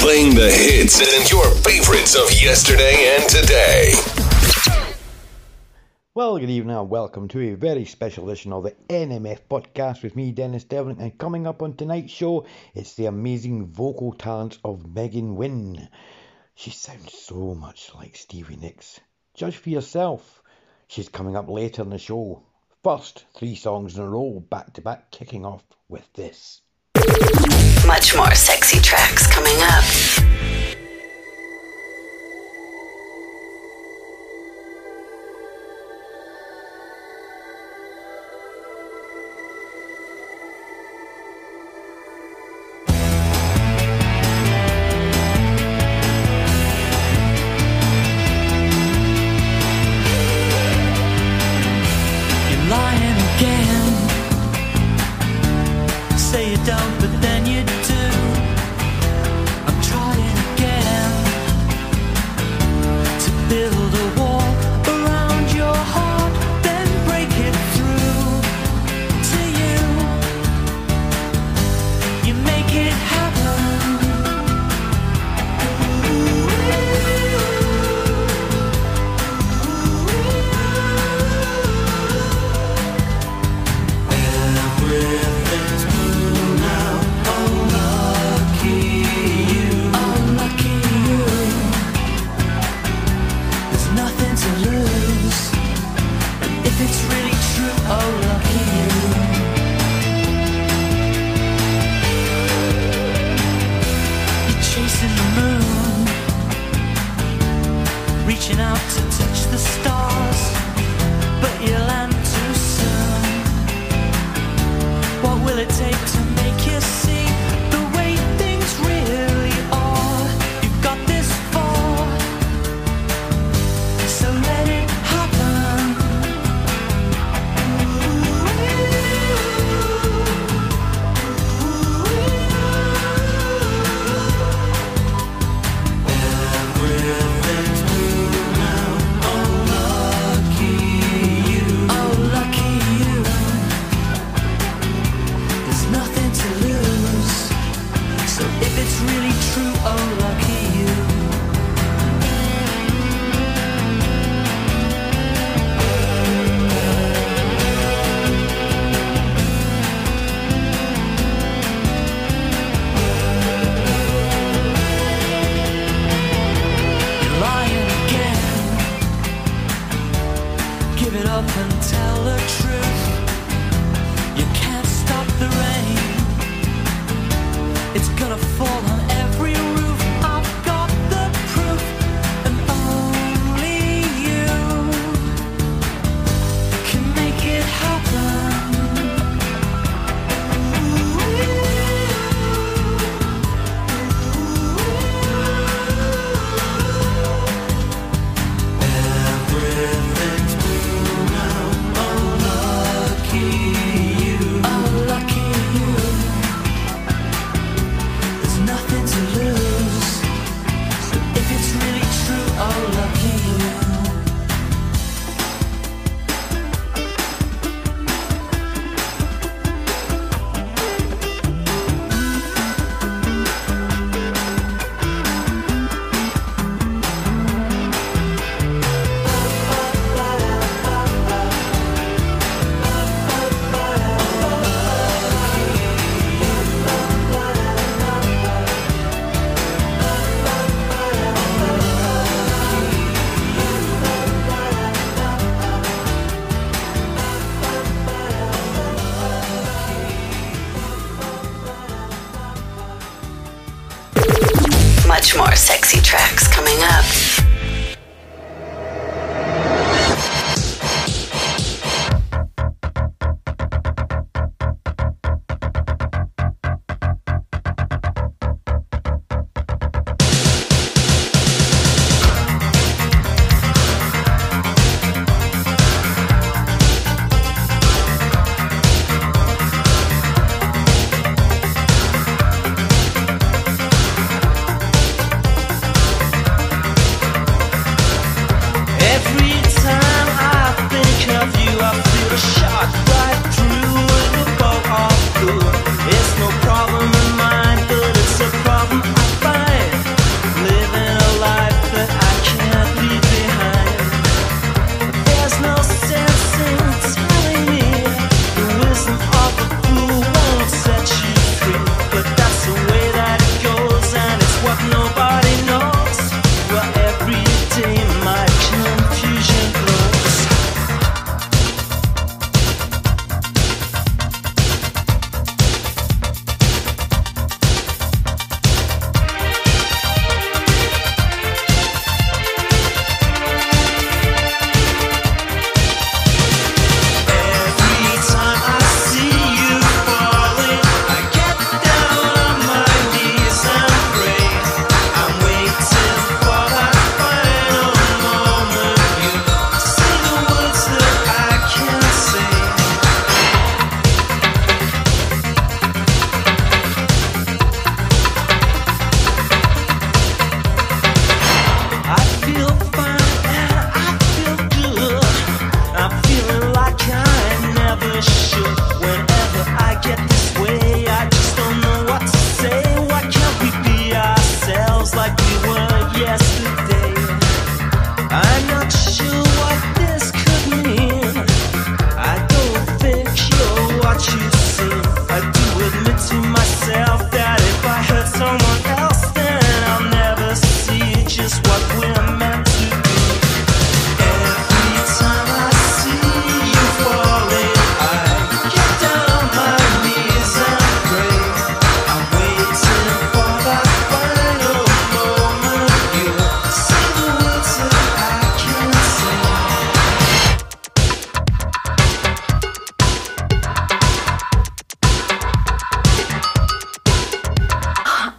Playing the hits and your favorites of yesterday and today. Well, good evening and welcome to a very special edition of the NMF podcast with me, Denis Devlin. And coming up on tonight's show, it's the amazing vocal talents of Megan Wyn. She sounds so much like Stevie Nicks. Judge for yourself. She's coming up later in the show. First, three songs in a row, back to back, kicking off with this. Much more sexy tracks coming up.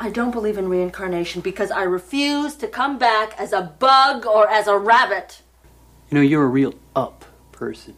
I don't believe in reincarnation because I refuse to come back as a bug or as a rabbit. You know, you're a real up person.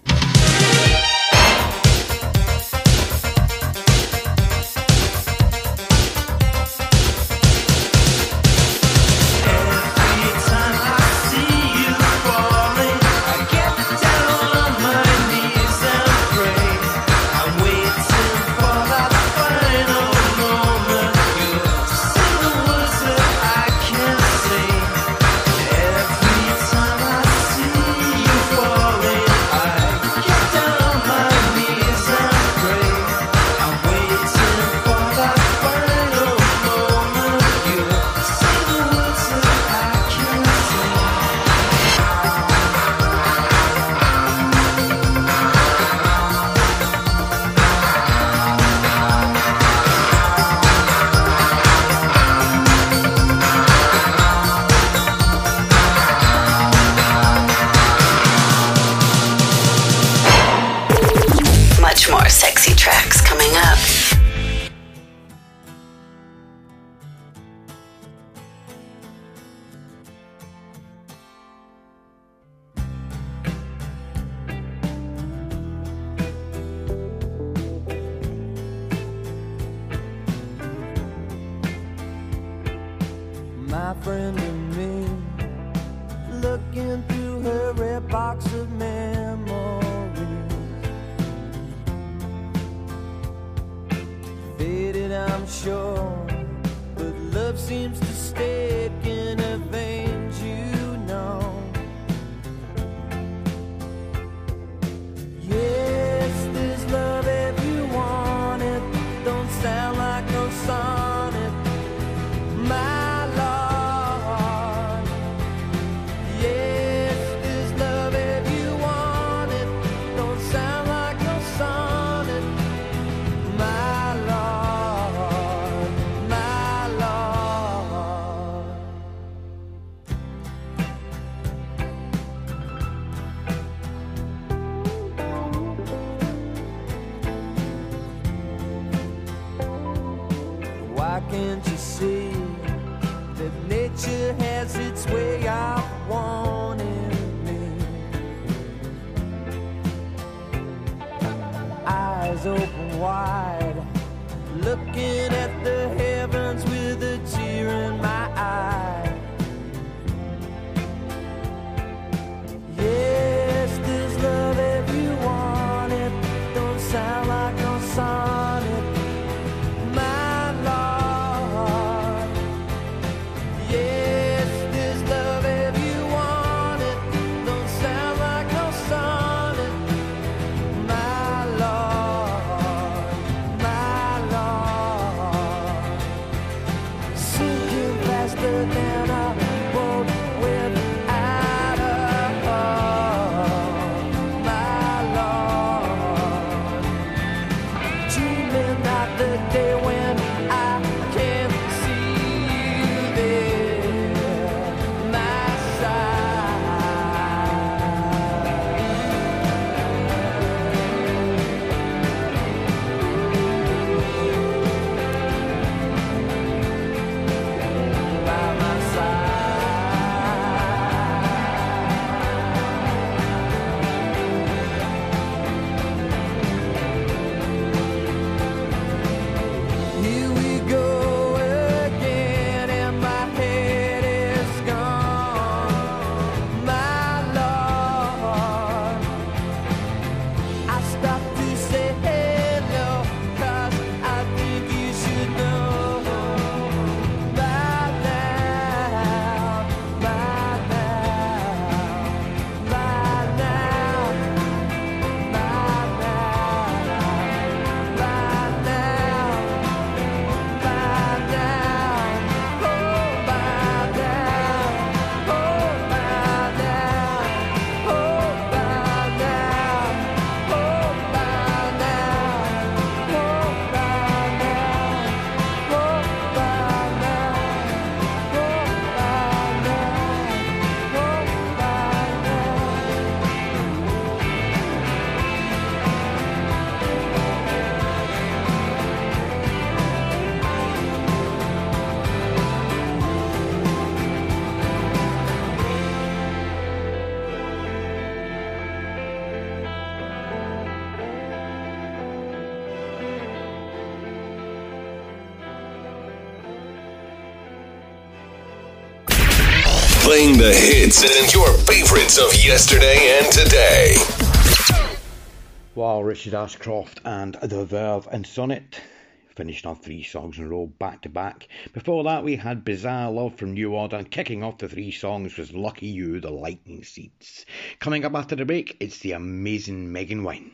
Playing hits and your favorites of yesterday and today. Wow, Richard Ashcroft and The Verve and Sonnet finishing off three songs in a row back to back. Before that, we had Bizarre Love from New Order, and kicking off the three songs was Lucky You, The Lightning Seeds. Coming up after the break, it's the amazing Megan Wyn.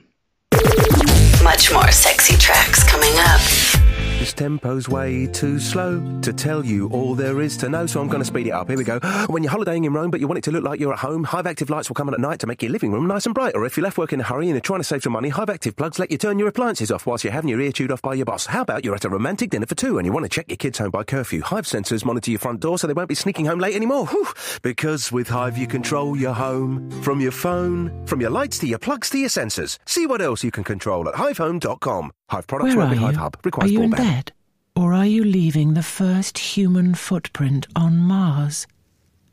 Much more sexy tracks coming up. This tempo's way too slow to tell you all there is to know, so I'm going to speed it up. Here we go. When you're holidaying in Rome, but you want it to look like you're at home, Hive Active lights will come on at night to make your living room nice and bright. Or if you left work in a hurry and you're trying to save some money, Hive Active plugs let you turn your appliances off whilst you're having your ear chewed off by your boss. How about you're at a romantic dinner for two and you want to check your kids home by curfew? Hive sensors monitor your front door so they won't be sneaking home late anymore. Whew. Because with Hive, you control your home from your phone, from your lights to your plugs to your sensors. See what else you can control at hivehome.com. Hive products Where are with Hive? Hub. Requires broadband. Or are you leaving the first human footprint on Mars?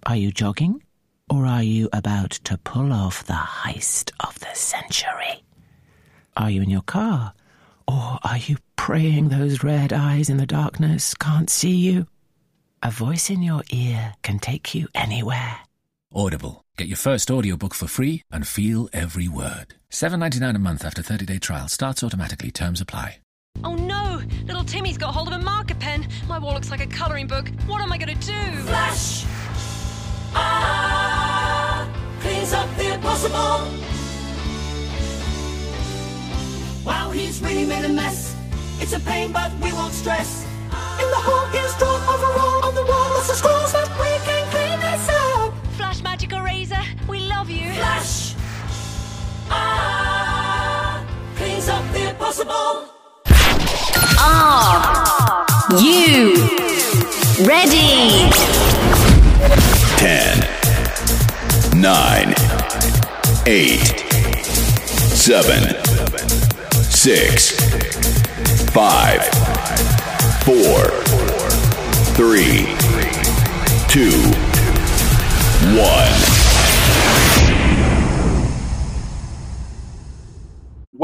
Are you jogging? Or are you about to pull off the heist of the century? Are you in your car? Or are you praying those red eyes in the darkness can't see you? A voice in your ear can take you anywhere. Audible. Get your first audiobook for free and feel every word. $7.99 a month after 30-day trial. Starts automatically. Terms apply. Oh no! Little Timmy's got hold of a marker pen. My wall looks like a colouring book. What am I going to do? Flash! Ah! Cleans up the impossible. Wow, he's really made a mess. It's a pain, but we won't stress. In the hole, he's drawn overall on the wall. Lots of scrolls, but we can clean this up. Flash Magic Eraser, we love you. Flash! Ah! Cleans up the impossible. You ready? 10, 9, 8, 7, 6, 5, 4, 3, 2, 1.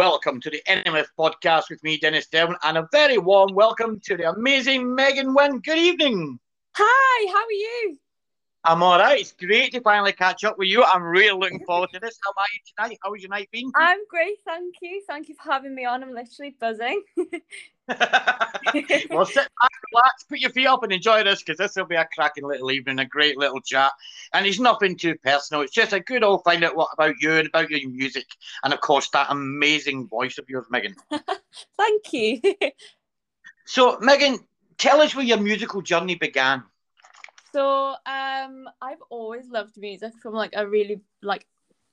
Welcome to the NMF podcast with me, Denis Devlin, and a very warm welcome to the amazing Megan Wyn. Good evening. Hi, how are you? I'm all right. It's great to finally catch up with you. I'm really looking forward to this. How are you tonight? How's your night been? I'm great, thank you. Thank you for having me on. I'm literally buzzing. well, sit back, relax, put your feet up, and enjoy this because this will be a cracking little evening, a great little chat. And it's nothing too personal. It's just a good old find out what about you and about your music, and of course that amazing voice of yours, Megan. Thank you. so, Megan, tell us where your musical journey began. So, um, I've always loved music from like a really like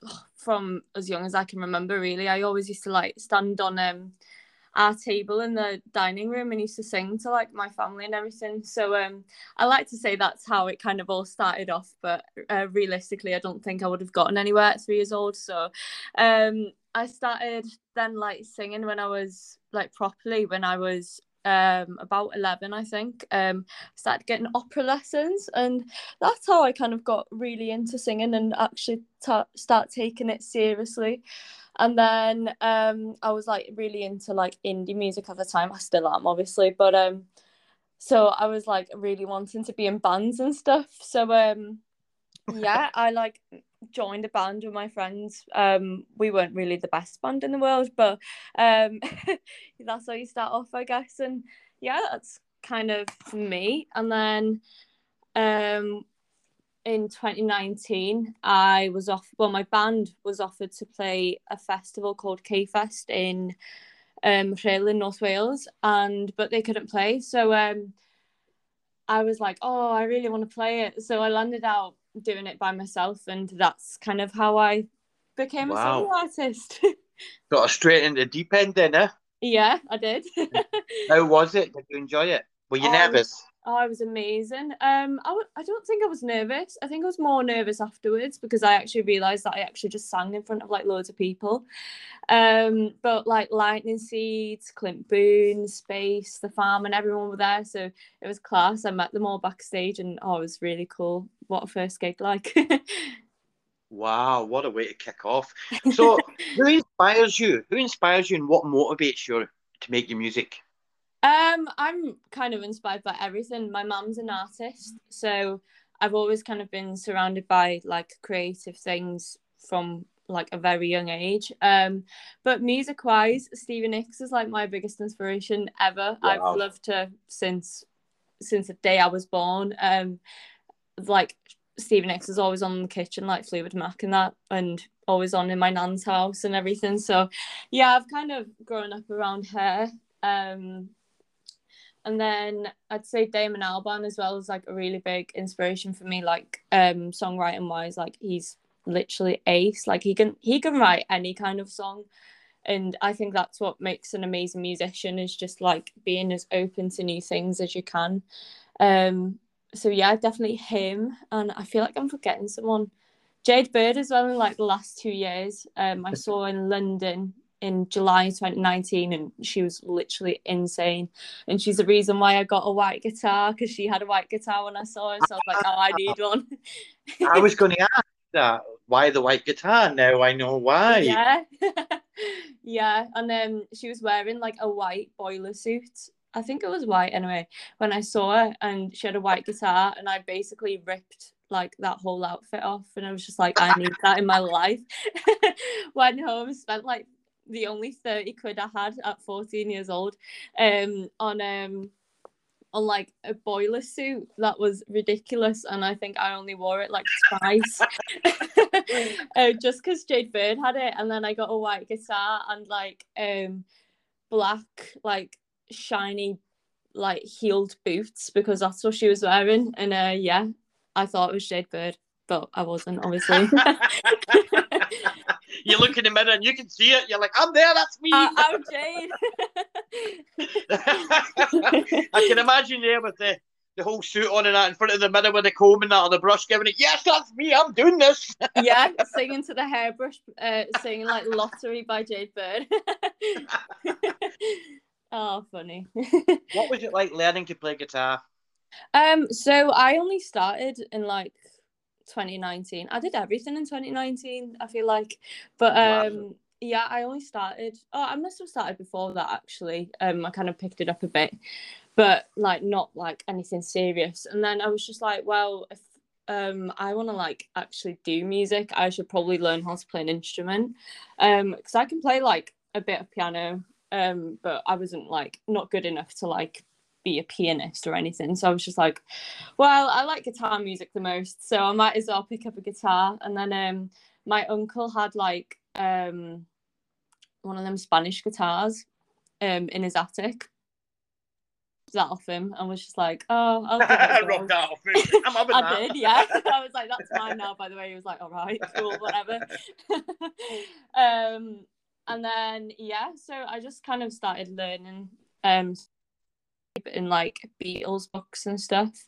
from as young as I can remember. Really, I always used to like stand on um our table in the dining room and used to sing to like my family and everything. So um, I like to say that's how it kind of all started off. But uh, realistically, I don't think I would have gotten anywhere at three years old. So um, I started then like singing when I was like properly when I was um about 11 i think um started getting opera lessons and that's how i kind of got really into singing and actually ta start taking it seriously. And then um i was like really into like indie music at the time. I still am obviously but um so i was like really wanting to be in bands and stuff. So um yeah i like joined a band with my friends. Um we weren't really the best band in the world but um that's how you start off i guess. And yeah that's kind of me. And then um in 2019 i was off well my band was offered to play a festival called k-fest in um Rhyl in north wales and but they couldn't play. So um i was like oh i really want to play it. So i landed out doing it by myself and that's kind of how i became Wow. a solo artist Got us straight into deep end then, eh? yeah i did How was it? Did you enjoy it? Were you Oh, nervous? Oh, it was amazing. Um, I w- I don't think I was nervous. I think I was more nervous afterwards because I actually realised that I actually just sang in front of like loads of people. Um, but like Lightning Seeds, Clint Boon, Space, The Farm, and everyone were there, so it was class. I met them all backstage, and oh, it was really cool. What a first gig like. Wow, what a way to kick off. So, who inspires you? Who inspires you and what motivates you to make your music? Um, I'm kind of inspired by everything. My mum's an artist, so I've always kind of been surrounded by like creative things from like a very young age. Um, but music wise, Stevie Nicks is like my biggest inspiration ever. Wow. I've loved her since since the day I was born. Um, like Stevie Nicks is always on in the kitchen, like Fleetwood Mac and that, and always on in my nan's house and everything. So, yeah, I've kind of grown up around her. Um, and then I'd say Damon Albarn as well is like a really big inspiration for me, like um, songwriting wise. Like he's literally ace. Like he can he can write any kind of song, and I think that's what makes an amazing musician is just like being as open to new things as you can. Um, so yeah, definitely him. And I feel like I'm forgetting someone. Jade Bird as well in like the last two years. Um, I saw in London in July 2019 and she was literally insane. And she's the reason why I got a white guitar because she had a white guitar when I saw her. So I was like, oh, I need one. I was going to ask that. Why the white guitar? Now I know why. Yeah. yeah. And then she was wearing like a white boiler suit. I think it was white anyway, when I saw her and she had a white guitar and I basically ripped like that whole outfit off and I was just like, I need that in my life. Went home, spent like the only 30 quid I had at 14 years old um on um on like a boiler suit that was ridiculous and I think I only wore it like twice. Uh, just because Jade Bird had it and then I got a white guitar and like um black like shiny like heeled boots because that's what she was wearing and uh yeah I thought it was Jade Bird but I wasn't obviously you look in the mirror and you can see it. You're like, I'm there. That's me. Uh, I'm Jade. I can imagine you with the, the whole suit on and that in front of the mirror with the comb and that on the brush, giving it, yes, that's me. I'm doing this. yeah, singing to the hairbrush, uh, singing like "Lottery" by Jade Bird. oh, funny. what was it like learning to play guitar? Um, so I only started in like 2019. I did everything in 2019, I feel like. But um Wow. yeah, I only started oh I must have started before that actually. Um I kind of picked it up a bit. But like not like anything serious. And then I was just like, well, if um I want to like actually do music, I should probably learn how to play an instrument. Um because I can play like a bit of piano um but I wasn't like not good enough to like be a pianist or anything. So I was just like, well, I like guitar music the most, so I might as well pick up a guitar. And then um, my uncle had like um, one of them Spanish guitars um, in his attic. That off him, and was just like, oh, I'll give it a I go. rubbed that off him. I'm having I that. did, yeah. I was like, that's mine now, by the way. He was like, all right, cool, whatever. um, and then, yeah, so I just kind of started learning um, in like Beatles books and stuff.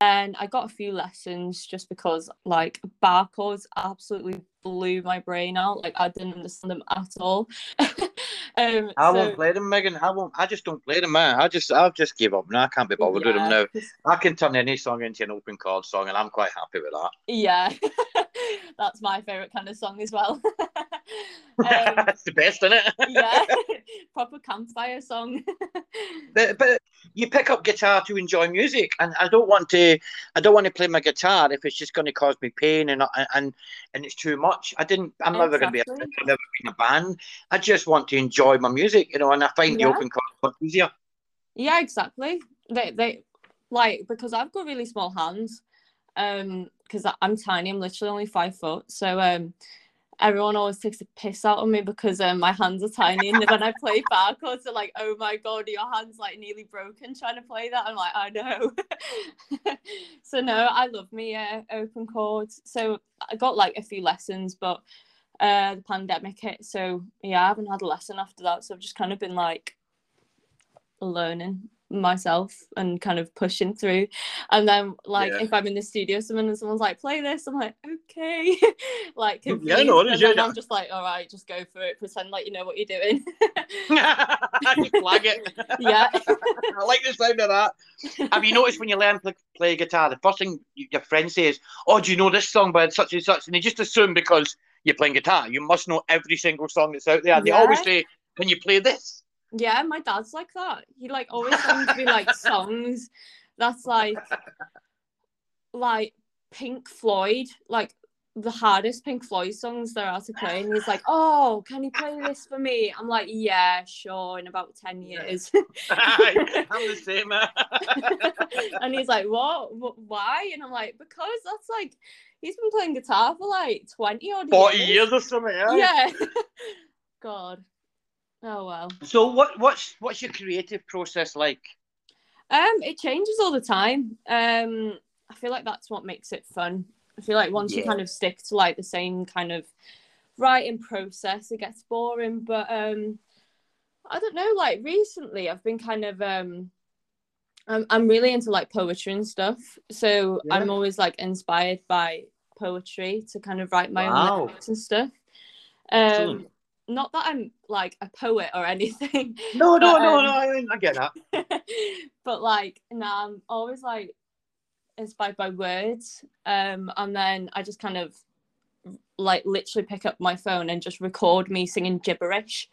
And I got a few lessons just because like bar chords absolutely blew my brain out. Like I didn't understand them at all. um, I so- won't play them, Megan. I won't. I just don't play them, man. I just, I've just give up now. I can't be bothered with them now. I can turn any song into an open chord song, and I'm quite happy with that. Yeah, that's my favorite kind of song as well. um, That's the best, isn't it? yeah, proper campfire song. But, but you pick up guitar to enjoy music, and I don't want to. I don't want to play my guitar if it's just going to cause me pain and and and it's too much. I didn't. I'm never going to be. A, I've never been a band. I just want to enjoy my music, you know. And I find Yeah. the open chord much easier. Yeah, exactly. They they like because I've got really small hands. Um, because I'm tiny. I'm literally only five foot. So um, everyone always takes a piss out of me because um my hands are tiny. And when I play bar chords, they're like, "Oh my god, your hands like nearly broken trying to play that." I'm like, I know. so no, I love me uh, open chords. So I got like a few lessons, but uh the pandemic hit. So yeah, I haven't had a lesson after that. So I've just kind of been like learning myself and kind of pushing through and then like Yeah. if i'm in the studio someone and someone's like play this i'm like okay like Yeah, I confused, know, it is, and yeah. i'm just like all right just go for it pretend like you know what you're doing just flag it. yeah I like the sound of that. Have you noticed when you learn to play guitar, the first thing your friend says, "Oh, do you know this song by such and such?" And they just assume because you're playing guitar, you must know every single song that's out there. They always say, "Can you play this?" Yeah my dad's like that he like always sends me like songs that's like like Pink Floyd, like the hardest Pink Floyd songs there are to play. And he's like, Oh, can you play this for me? I'm like, Yeah, sure, in about 10 years. I'm the same. and he's like, what? what? Why? And I'm like, Because that's like, he's been playing guitar for like 20 odd 40 years or something, yeah. Yeah. God. Oh, well. So what what's what's your creative process like? Um, it changes all the time. Um, I feel like that's what makes it fun. I feel like once you kind of stick to like the same kind of writing process, it gets boring. But um, I don't know. Like recently, I've been kind of um, I'm I'm really into like poetry and stuff. So Yeah. I'm always like inspired by poetry to kind of write my Wow. own lyrics and stuff. Um. Not that I'm like a poet or anything. No, no, but, no, um, no. I, I get that. but like now I'm always like inspired by words um and then I just kind of like literally pick up my phone and just record me singing gibberish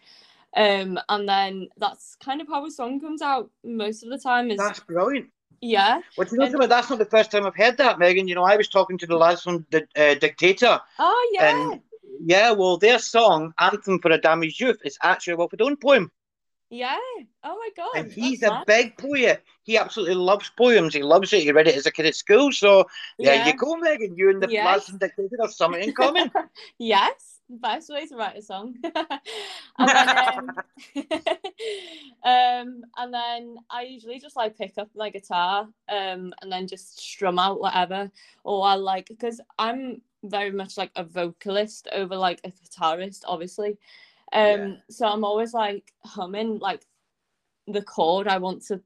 um and then that's kind of how a song comes out most of the time is That's brilliant. yeah Well, you know something? That's not the first time I've heard that, Megan. You know, I was talking to the last one, the uh, Dictator, oh yeah and yeah, well, their song "Anthem for a Damaged Youth" is actually a Wilfred Owen poem, yeah oh my god and he's a mad. big poet. He absolutely loves poems. He loves it. He read it as a kid at school. So there Yeah. you go, Megan. You and the Yes. from Dictator have something in common. yes, best way to write a song. and then, um, um, and then I usually just like pick up my guitar, um, and then just strum out whatever, or I like because I'm very much like a vocalist over like a guitarist, obviously. Um, Yeah. so I'm always like humming like the chord I want to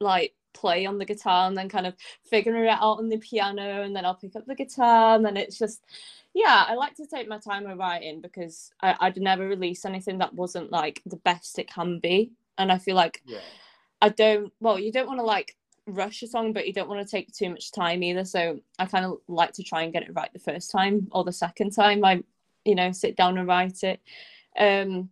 like play on the guitar and then kind of figuring it out on the piano and then I'll pick up the guitar and then it's just yeah I like to take my time with writing because I, I'd never release anything that wasn't like the best it can be and I feel like Yeah. I don't well you don't want to like rush a song but you don't want to take too much time either. So I kind of like to try and get it right the first time or the second time I you know sit down and write it. Um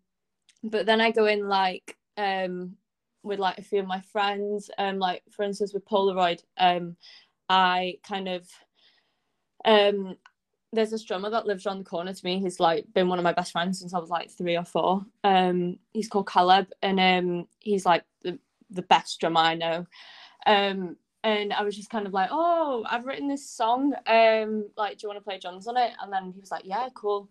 but then I go in like um with like a few of my friends um like for instance with Polaroid um I kind of um there's a drummer that lives around the corner to me. He's like been one of my best friends since I was like three or four. Um he's called Caleb and um he's like the, the best drummer I know um and I was just kind of like oh I've written this song um like do you want to play drums on it? And then he was like yeah cool.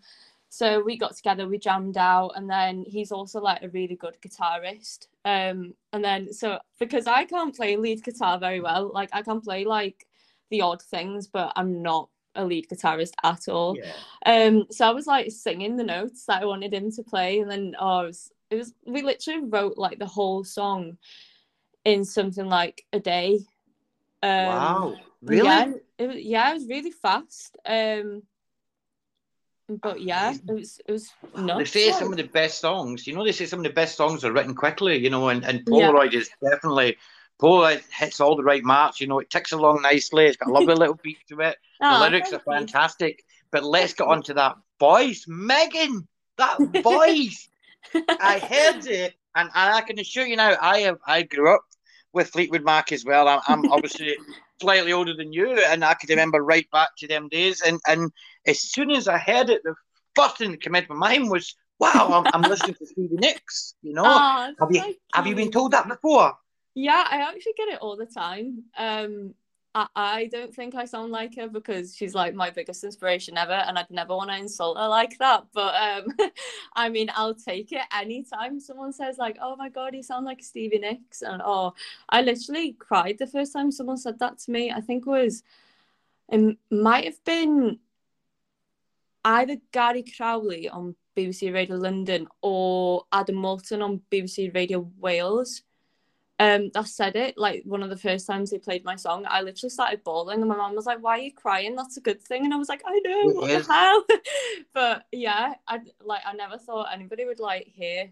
So we got together we jammed out and then he's also like a really good guitarist. Um and then so because i can't play lead guitar very well like i can play like the odd things but i'm not a lead guitarist at all. Yeah. um so i was like singing the notes that i wanted him to play and then oh it was, it was we literally wrote like the whole song in something like a day um wow. Really? yeah, it was, yeah, it was really fast. Um, but yeah, it was it was They say some of the best songs. You know, they say some of the best songs are written quickly. You know, and, and Yeah. Polaroid is definitely Polaroid hits all the right marks. You know, it ticks along nicely. It's got a lovely little beat to it. The Ah, lyrics are fantastic. But let's get on to that voice, Megan. That voice. I heard it, and I can assure you now, I have. I grew up with Fleetwood Mac as well. I'm, I'm obviously slightly older than you, and I can remember right back to them days. And and as soon as I heard it, the first thing that came into my mind was, "Wow, I'm, I'm listening to Stevie Nicks." You know, Ah, have you have you been told that before? Yeah, I actually get it all the time. Um, I, I don't think I sound like her because she's like my biggest inspiration ever, and I'd never want to insult her like that. But um, I mean, I'll take it anytime someone says like, "Oh my god, you sound like Stevie Nicks," and oh, I literally cried the first time someone said that to me. I think it was, it might have been either Gary Crowley on BBC Radio London or Adam Walton on BBC Radio Wales um that said it like one of the first times they played my song i literally started bawling and my mom was like why are you crying that's a good thing and i was like i know It what the hell but yeah i like i never thought anybody would like hear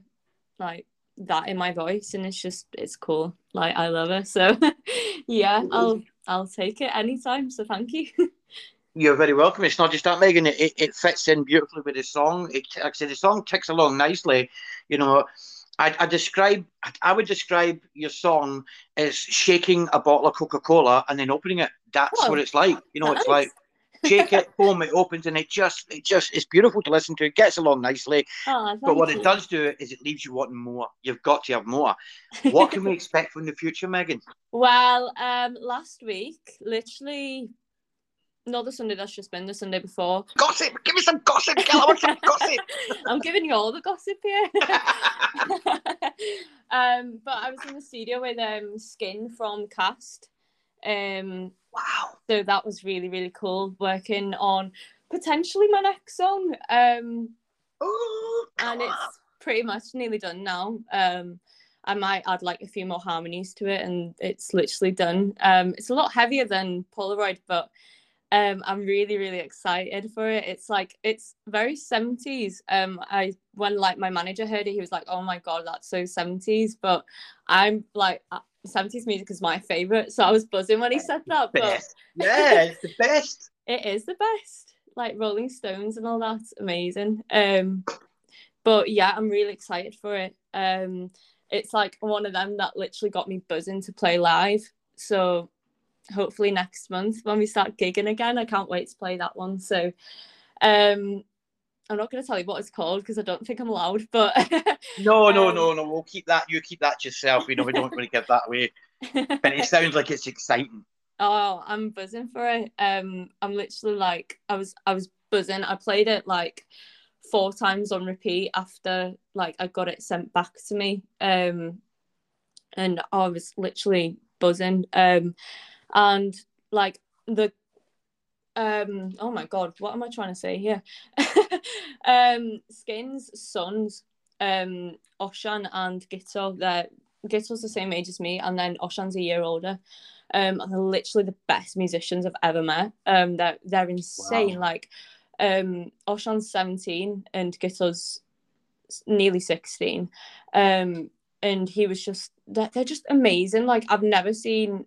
like that in my voice and it's just it's cool like i love her so yeah i'll i'll take it anytime so thank you You're very welcome. It's not just that, Megan. It, it, it fits in beautifully with the song. It, actually, the song ticks along nicely, you know. I, I describe I would describe your song as shaking a bottle of Coca Cola and then opening it. That's what it's like. You know, it's like shake it, boom, it opens, and it just it just it's beautiful to listen to. It gets along nicely. Oh, But what thank it does do is it leaves you wanting more. You've got to have more. What can we expect from the future, Megan? Well, um, last week, literally, not the Sunday that's just been, the Sunday before. Gossip, give me some gossip, girl. I want some gossip. I'm giving you all the gossip here. um, but I was in the studio with um Skin from Cast. Um, wow. So that was really really cool. Working on potentially my next song. Um, and it's pretty much nearly done now. Um, I might add like a few more harmonies to it, and it's literally done. Um, it's a lot heavier than Polaroid, but um, I'm really really excited for it. It's like it's very 70s. Um, I when like my manager heard it, he was like, "Oh my god, that's so 70s." But I'm like, uh, 70s music is my favorite, so I was buzzing when he said that. But Yeah, it's the best. it is the best. Like Rolling Stones and all that amazing. Um, but yeah, I'm really excited for it. Um, it's like one of them that literally got me buzzing to play live. So hopefully next month when we start gigging again, I can't wait to play that one. So um, I'm not going to tell you what it's called because I don't think I'm allowed. But No, no, Um, no, no. We'll keep that. You keep that to yourself. You know, we don't want to give that away. But it sounds like it's exciting. Oh, I'm buzzing for it. Um, I'm literally like, I was, I was buzzing. I played it like four times on repeat after like I got it sent back to me. Um, and I was literally buzzing. Um, and like the, um, oh my god, what am I trying to say here? um, Skins sons, um, Oshan and Gito, they're Gito's the same age as me, and then Oshan's a year older. Um, and they're literally the best musicians I've ever met. Um, they're they're insane. Wow. Like, um, Oshan's seventeen and Gito's nearly sixteen. Um, and he was just they're, they're just amazing. Like I've never seen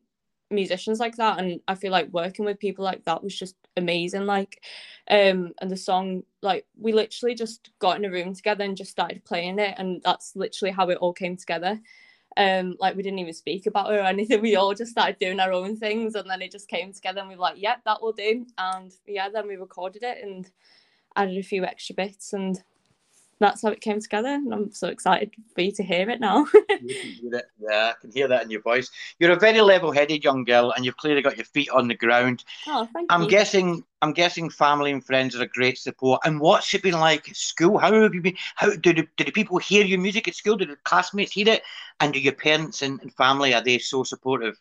musicians like that, and I feel like working with people like that was just amazing. Like, um, and the song like we literally just got in a room together and just started playing it, and that's literally how it all came together um like we didn't even speak about it or anything we all just started doing our own things and then it just came together and we were like yeah that will do and yeah then we recorded it and added a few extra bits and that's how it came together and i'm so excited for you to hear it now hear. Yeah, I can hear that in your voice. You're a very level-headed young girl, and you've clearly got your feet on the ground. oh thank I'm you guessing. I'm guessing family and friends are a great support. And what's it been like at school? How have you been? How did did the people hear your music at school? Did the classmates hear it? And do your parents and, and family are they so supportive?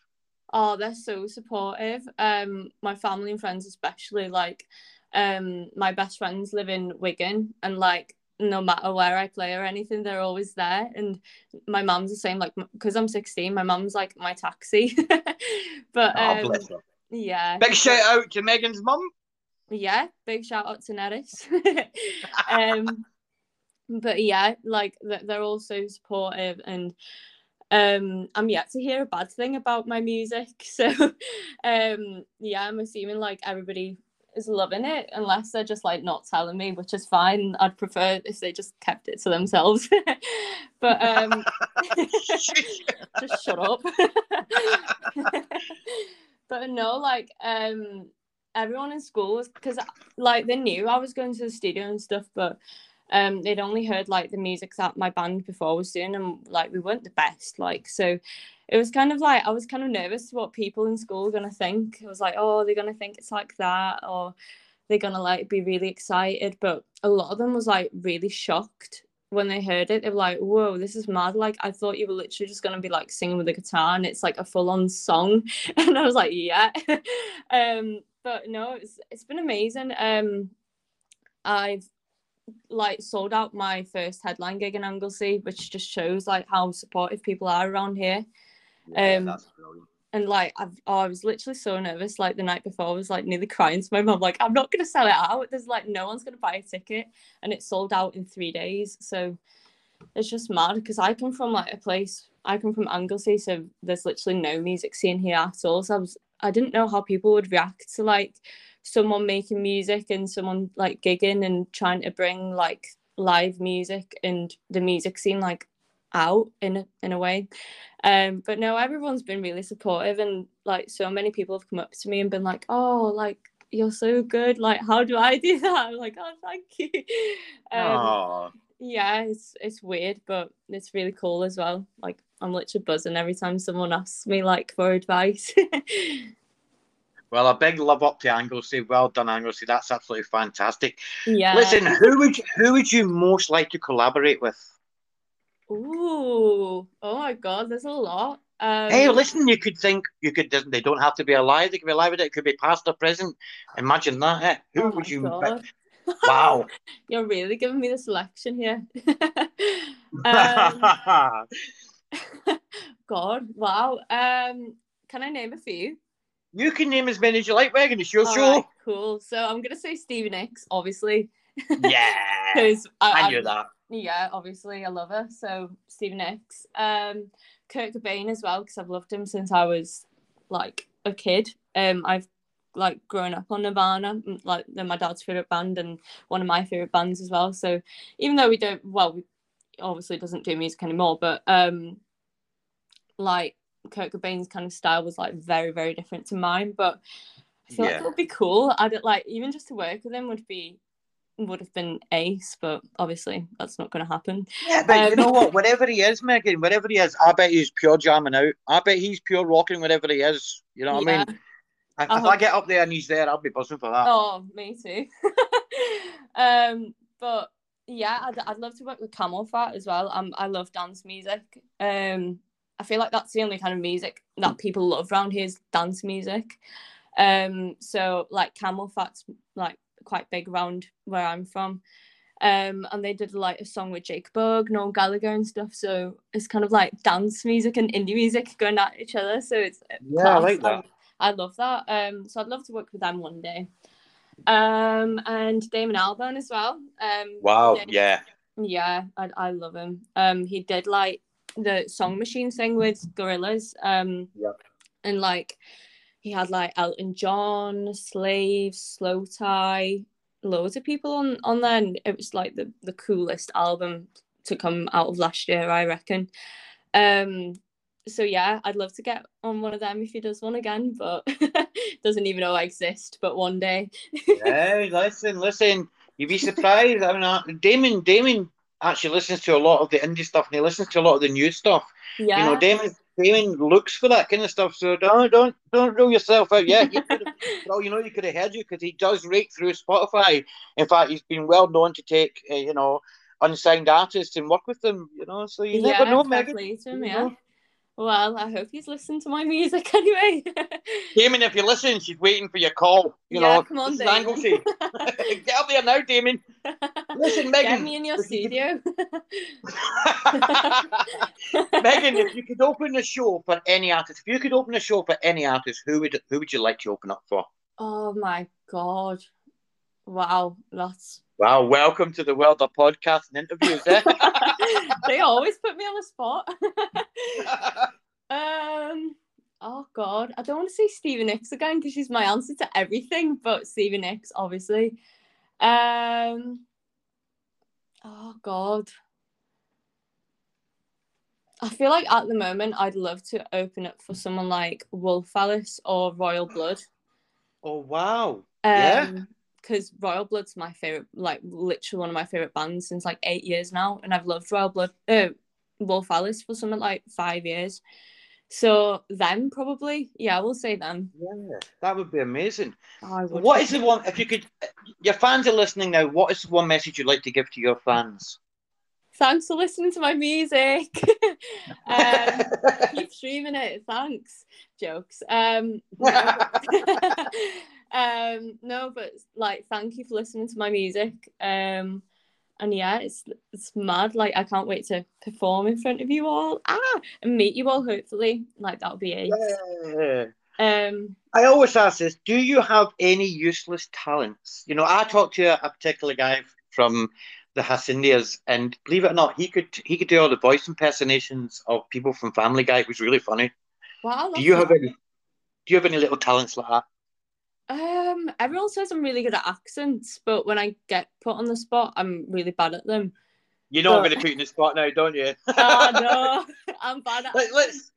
Oh, they're so supportive. Um, my family and friends especially, like, um, my best friends live in Wigan and like no matter where I play or anything, they're always there. And my mum's the same, like because I'm 16, my mum's like my taxi. but Oh, um, yeah. Big shout out to Megan's mum. Yeah, big shout out to Neris. um, but yeah, like they're all so supportive, and um, I'm yet to hear a bad thing about my music. So, um, yeah, I'm assuming like everybody is loving it, unless they're just like not telling me, which is fine. I'd prefer if they just kept it to themselves. but um, just shut up. but no, like um, everyone in school was because like they knew I was going to the studio and stuff, but um, they'd only heard like the music that my band before was doing, and like we weren't the best. Like so, it was kind of like I was kind of nervous what people in school were gonna think. I was like, oh, they're gonna think it's like that, or they're gonna like be really excited. But a lot of them was like really shocked when they heard it. They were like, whoa, this is mad. Like I thought you were literally just gonna be like singing with a guitar, and it's like a full on song. And I was like, yeah. um, but no, it's it's been amazing. Um, I've like sold out my first headline gig in Anglesey, which just shows like how supportive people are around here. um, and like I've oh, I was literally so nervous. Like the night before, I was like nearly crying to my mum, like I'm not gonna sell it out. There's like no one's gonna buy a ticket, and it sold out in three days. So it's just mad because I come from like a place. I come from Anglesey, so there's literally no music scene here at all. So I was I didn't know how people would react to like someone making music and someone like gigging and trying to bring like live music and the music scene like out in a, in a way. Um, but no, everyone's been really supportive, and like so many people have come up to me and been like, "Oh, like you're so good. Like, how do I do that?" I'm like, "Oh, thank you." Um, yeah, it's it's weird, but it's really cool as well. Like, I'm literally buzzing every time someone asks me like for advice. Well, a big love up to Anglesey. Well done, Anglesey. That's absolutely fantastic. yeah. Listen, who would you, who would you most like to collaborate with? Ooh, oh my God, there's a lot. Um, hey, listen, you could think you could. They don't have to be alive. They could be alive. It could be past or present. Imagine that. eh? Who would you? Oh God. Wow. You're really giving me the selection here. um, God, wow. Um, can I name a few? You can name as many as you like, Megan. It's your All show. right, cool. So I'm gonna say Stevie Nicks, obviously. Yeah. Because I I, knew that. Yeah, obviously I love her. So Stevie Nicks, Um, Kurt Cobain as well because I've loved him since I was like a kid. Um, I've like grown up on Nirvana, like they're my dad's favorite band and one of my favorite bands as well. So even though we don't, well, we obviously doesn't do music anymore, but um, like Kurt Cobain's kind of style was like very very different to mine. But I feel like it would be cool. I'd like even just to work with him would be would have been ace, but obviously that's not going to happen. Yeah, but you Um, know what? Whatever he is, Megan, whatever he is, I bet he's pure jamming out. I bet he's pure rocking whatever he is. You know what I mean? If, I if I get up there and he's there, I'll be buzzing for that. Oh, me too. um, but yeah, I'd, I'd love to work with CamelPhat as well. Um, I love dance music. Um, I feel like that's the only kind of music that people love around here is dance music. Um, so like CamelPhat's like quite big around where I'm from. Um, and they did like a song with Jake Bugg, Noel Gallagher, and stuff. So it's kind of like dance music and indie music going at each other. So it's Yeah, I like class. that. I love that. Um, so I'd love to work with them one day. Um, and Damon Albarn as well. Um, Wow, Damon- yeah. yeah, I I love him. Um, he did like the song machine thing with Gorillaz. Um, Yep. and like he had like Elton John, Slave, slowthai, loads of people on on there, and it was like the the coolest album to come out of last year, I reckon. Um, so yeah, I'd love to get on one of them if he does one again, but doesn't even know I exist. But one day, hey, listen, listen. You'd be surprised. I mean, uh, Damon, Damon actually listens to a lot of the indie stuff, and he listens to a lot of the new stuff. yeah, You know, Damon, Damon looks for that kind of stuff. So don't, don't, don't rule yourself out. Yeah, you well, you know, you could have heard you because he does rake through Spotify. In fact, he's been well known to take, uh, you know, unsigned artists and work with them. You know, so you never know, Megan. him, You yeah. know. Well, I hope he's listened to my music anyway. Damon, if you listen, she's waiting for your call. You Yeah, know, come on, Damon. Get up there now, Damon. Listen, Megan. Get me in your studio. Megan, if you could open a show for any artist, if you could open a show for any artist, who would who would you like to open up for? oh my god! Wow, that's Wow, welcome to the world of podcasts and interviews. Eh? they always put me on the spot. um. Oh God, I don't want to say Stevie Nicks again because she's my answer to everything, but Stevie Nicks, obviously. Um. Oh God. I feel like at the moment I'd love to open up for someone like Wolf Alice or Royal Blood. oh wow! Um, yeah, because Royal Blood's my favorite, like literally one of my favorite bands since like eight years now, and I've loved Royal Blood, uh, Wolf Alice for something like five years. So them probably, yeah, we'll say them. yeah, that would be amazing. I would. What is the one? If you could, your fans are listening now. What is the one message you'd like to give to your fans? Thanks for listening to my music. um, keep streaming it. Thanks. Jokes. Um, no. um, no, but like, thank you for listening to my music. Um, and yeah, it's it's mad. Like, I can't wait to perform in front of you all. Ah, and meet you all. Hopefully, like that'll be it. Yeah. Um, I always ask this: Do you have any useless talents? You know, I talked to a, a particular guy from the Hacindias, and believe it or not, he could he could do all the voice impersonations of people from Family Guy. It was really funny. wow. Do you have any? Do you have any little talents like that? Um, everyone says I'm really good at accents, but when I get put on the spot, I'm really bad at them. You know I'm going to put you in the spot now, don't you? oh no, I'm bad at. Let, let's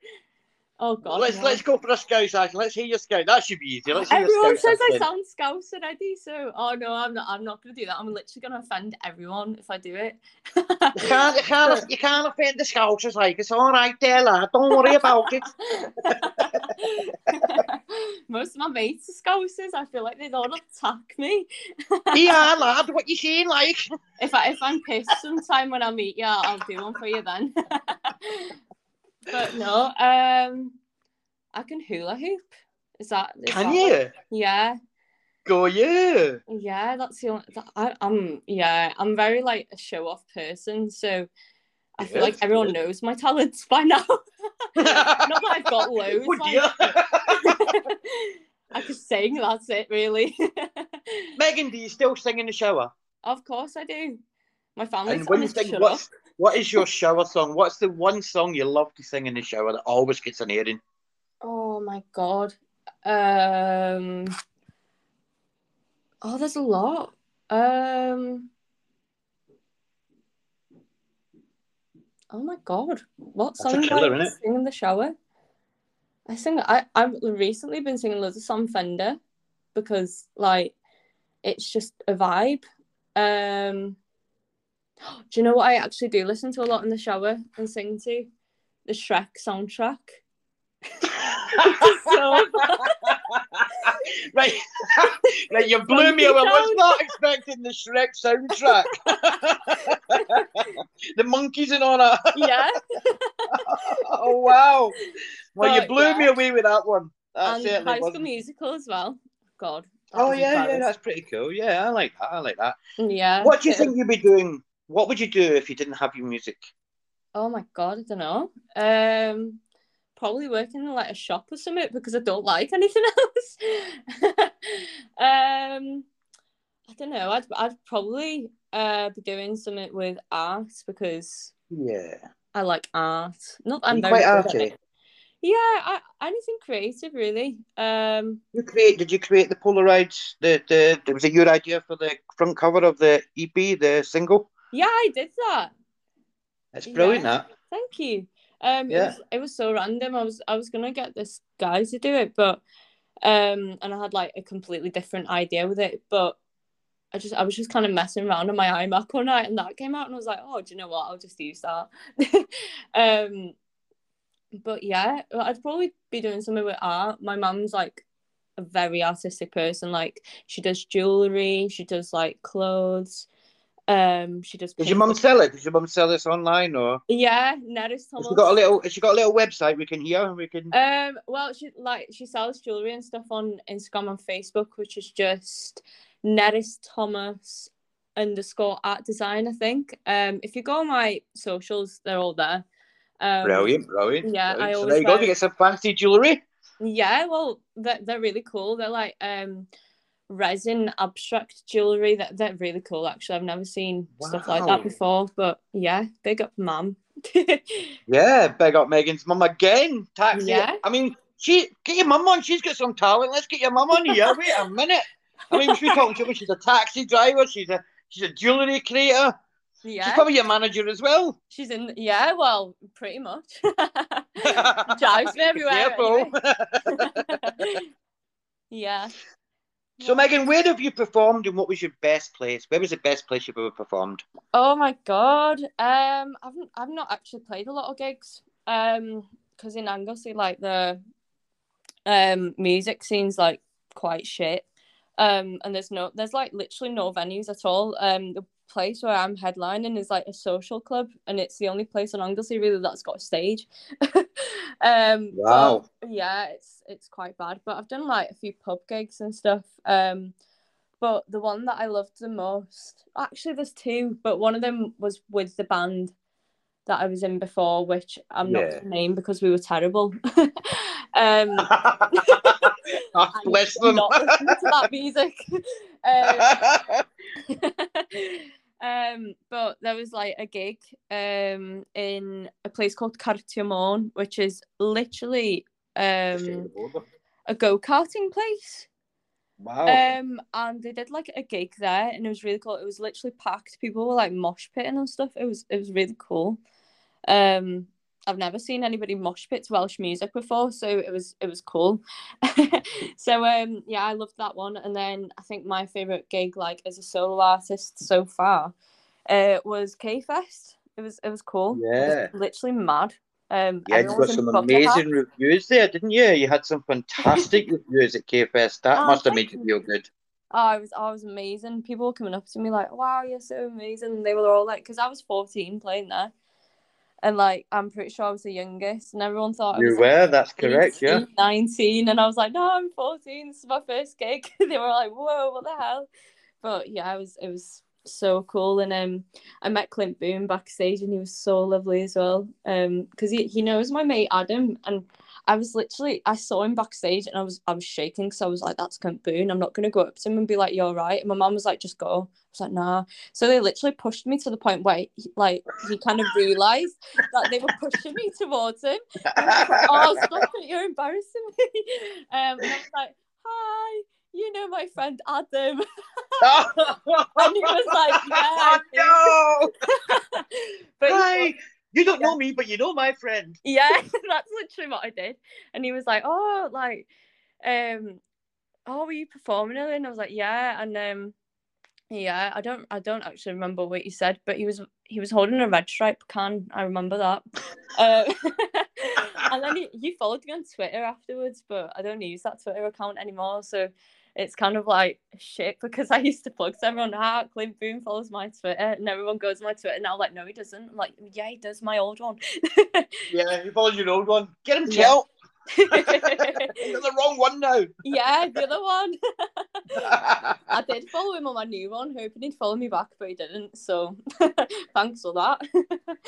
Oh god. let's no. let's go for a scout action. Let's hear your scout. That should be easy. Let's hear Everyone your says scout I action. sound scouse already, so oh no, I'm not. I'm not gonna do that. I'm literally gonna offend everyone if I do it. You can't, you can't, you can't offend the scousers. Like it's all right there, lad. Don't worry about it. Most of my mates are scousers. I feel like they'd all attack me. yeah, lad. What you saying, like? If I if I'm pissed sometime when I meet you, I'll do one for you then. but no, um, I can hula hoop. Is that? Is Can that you? yeah. Go you. Yeah, that's the only. That, I, I'm yeah, I'm very like a show off person, so I feel like everyone good. knows my talents by now. Not that I've got loads. Would like- you? I can sing. That's it, really. Megan, do you still sing in the shower? of course, I do. My family's And when you sing, what's. What is your shower song? What's the one song you love to sing in the shower that always gets an airing? Oh my god. Um. Oh, there's a lot. Um. Oh my god, what That's song do I sing in the shower? I sing I, I've recently been singing loads of Sam Fender because like it's just a vibe. Um. Do you know what I actually do listen to a lot in the shower and sing to? The Shrek soundtrack. so Right, right. You blew me away. I was not expecting the Shrek soundtrack. the monkeys and all that. yeah. oh wow! Well, you blew yeah. me away with that one. That and High School. Musical as well. God. Oh yeah, yeah, that's pretty cool. Yeah, I like that. I like that. Yeah. What do you think you'd be doing? What would you do if you didn't have your music? Oh my god, I don't know. Um, probably working in like a shop or something because I don't like anything else. um, I don't know. I'd I'd probably uh be doing something with art because Yeah. I like art. Not I'm very quite arty? Yeah, I, anything creative really. Um, You create? Did you create the Polaroids? The the was it your idea for the front cover of the EP, the single? Yeah, I did that. That's brilliant. Yeah. That. Thank you. Um, Yeah. it was it was so random. I was I was gonna get this guy to do it, but um, and I had like a completely different idea with it, but I just I was just kind of messing around on my iMac all night, and that came out, and I was like, oh, do you know what? I'll just use that. um, but yeah, I'd probably be doing something with art. My mum's like a very artistic person. Like she does jewelry, she does like clothes. Um, she does. Does your mum sell it? Does your mum sell this online or? Yeah, Neris Thomas. She got a little? She got a little website we can hear? and We can. Um, well, she like she sells jewelry and stuff on Instagram and Facebook, which is just Neris Thomas underscore art design. I think. Um, if you go on my socials, they're all there. Um, brilliant, brilliant. yeah, brilliant. I so always there you go. wear- You get some fancy jewellery. Yeah, well, they're they're really cool. They're like um resin abstract jewelry. That they're really cool. Actually, I've never seen stuff like that before. But yeah, big up, mum. Yeah, big up Megan's mum again. Taxi. Yeah. I mean, she get your mum on. She's got some talent. Let's get your mum on here. Wait a minute. I mean, she's talking to me. She's a taxi driver. She's a she's a jewellery creator. Yeah. She's probably your manager as well. She's in. Yeah, well, pretty much. Drives me everywhere. Careful. anyway. yeah. So, Megan, where have you performed and what was your best place? Where was the best place you've ever performed? Oh my god. Um, I've I've not actually played a lot of gigs. Um, because in Anglesey, like the um music scene's like quite shit. Um, and there's no, there's like literally no venues at all. Um, the place where I'm headlining is like a social club, and it's the only place in Anglesey really that's got a stage. um, Wow. yeah, it's it's quite bad. But I've done like a few pub gigs and stuff. Um, but the one that I loved the most, actually, there's two, but one of them was with the band that I was in before, which I'm not Yeah. going to name because we were terrible. um, Oh, bless them. not to that music. Um, um, but there was like a gig um in a place called Cartier which is literally um a go karting place. Wow. Um, and they did like a gig there, and it was really cool. It was literally packed. People were like mosh pitting and stuff. It was it was really cool. Um, I've never seen anybody mosh pit Welsh music before, so it was it was cool. so um, yeah, I loved that one. And then I think my favorite gig, like as a solo artist so far, uh, was K Fest. It was it was cool. It was Yeah. literally mad. Um, Yeah, you got some amazing reviews there, didn't you? You had some fantastic reviews at KFest. That Oh, must have made you feel good. Oh, I was, I was amazing. People were coming up to me like, "Wow, you're so amazing!" And they were all like, "Cause I was 14 playing there, and like I'm pretty sure I was the youngest, and everyone thought I You was were, like, that's correct, yeah. 18, 19, and I was like, "No, I'm 14. This is my first gig." they were like, "Whoa, what the hell?" But yeah, it was, it was so cool, and um, I met Clint Boon backstage, and he was so lovely as well. Um, because he he knows my mate Adam, and I was literally I saw him backstage and I was I was shaking because I was like, that's Clint Boon. I'm not gonna go up to him and be like, you're right. And my mum was like, just go. I was like, nah. So they literally pushed me to the point where he, like he kind of realised that they were pushing me towards him. And I was like, oh stop it, you're embarrassing me. Um and I was like, hi, you know my friend Adam. and he was like, yeah. Do." but thought- you don't know me, but you know my friend. yeah, that's literally what I did. And he was like, "Oh, like, um, oh, were you performing earlier?" And I was like, "Yeah." And um, yeah, I don't, I don't actually remember what he said, but he was, he was holding a red stripe can. I remember that. uh, and then he, you followed me on Twitter afterwards, but I don't use that Twitter account anymore. So it's kind of like shit because I used to plug everyone, ah, Clint Boon follows my Twitter, and everyone goes to my Twitter now, like, no, he doesn't. I'm like, yeah, he does, my old one. Yeah, he follows your old one. Get him Yeah. killed. You're the wrong one now. yeah, the other one. I did follow him on my new one, hoping he'd follow me back, but he didn't. So thanks for that.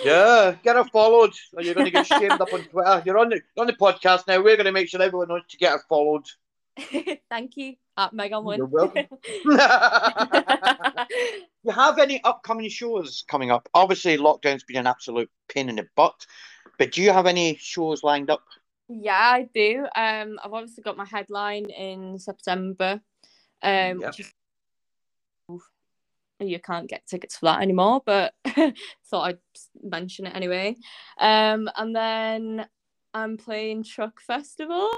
Yeah, get her followed, or you're going to get shamed up on Twitter. You're on the you're on the podcast now. We're going to make sure everyone knows to get her followed. Thank you. At Megan Wyn. You're welcome. you have any upcoming shows coming up? Obviously, lockdown's been an absolute pain in the butt, but do you have any shows lined up? Yeah, I do. Um, I've obviously got my headline in September. Um, Yep. is- you can't get tickets for that anymore, but thought I'd mention it anyway. Um, and then I'm playing Truck Festival,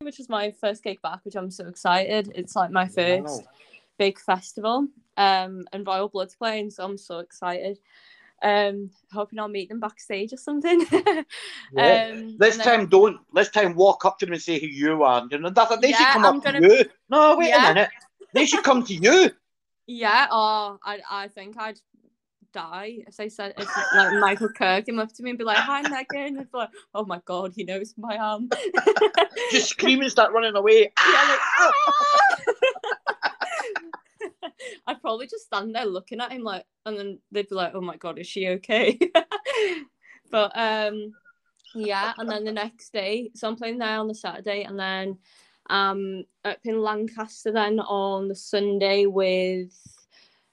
which is my first gig back, which I'm so excited. It's like my first big festival. Um, and Royal Blood's playing, so I'm so excited. Um, hoping I'll meet them backstage or something. Yeah. Um, this and then- time, don't. This time, walk up to them and say who you are. You know, that's, they should come I'm up gonna- to you. No, wait Yeah. a minute. They should come to you. Yeah, oh, I I think I'd die if they said if like Michael Kerr came up to me and be like, "Hi, Megan," be like, "Oh my god, he knows my arm." Just scream and start running away. Yeah, like, "Ah!" I'd probably just stand there looking at him like, and then they'd be like, "Oh my god, is she okay?" but um, yeah, and then the next day, so I'm playing there on the Saturday, and then um up in Lancaster then on the Sunday with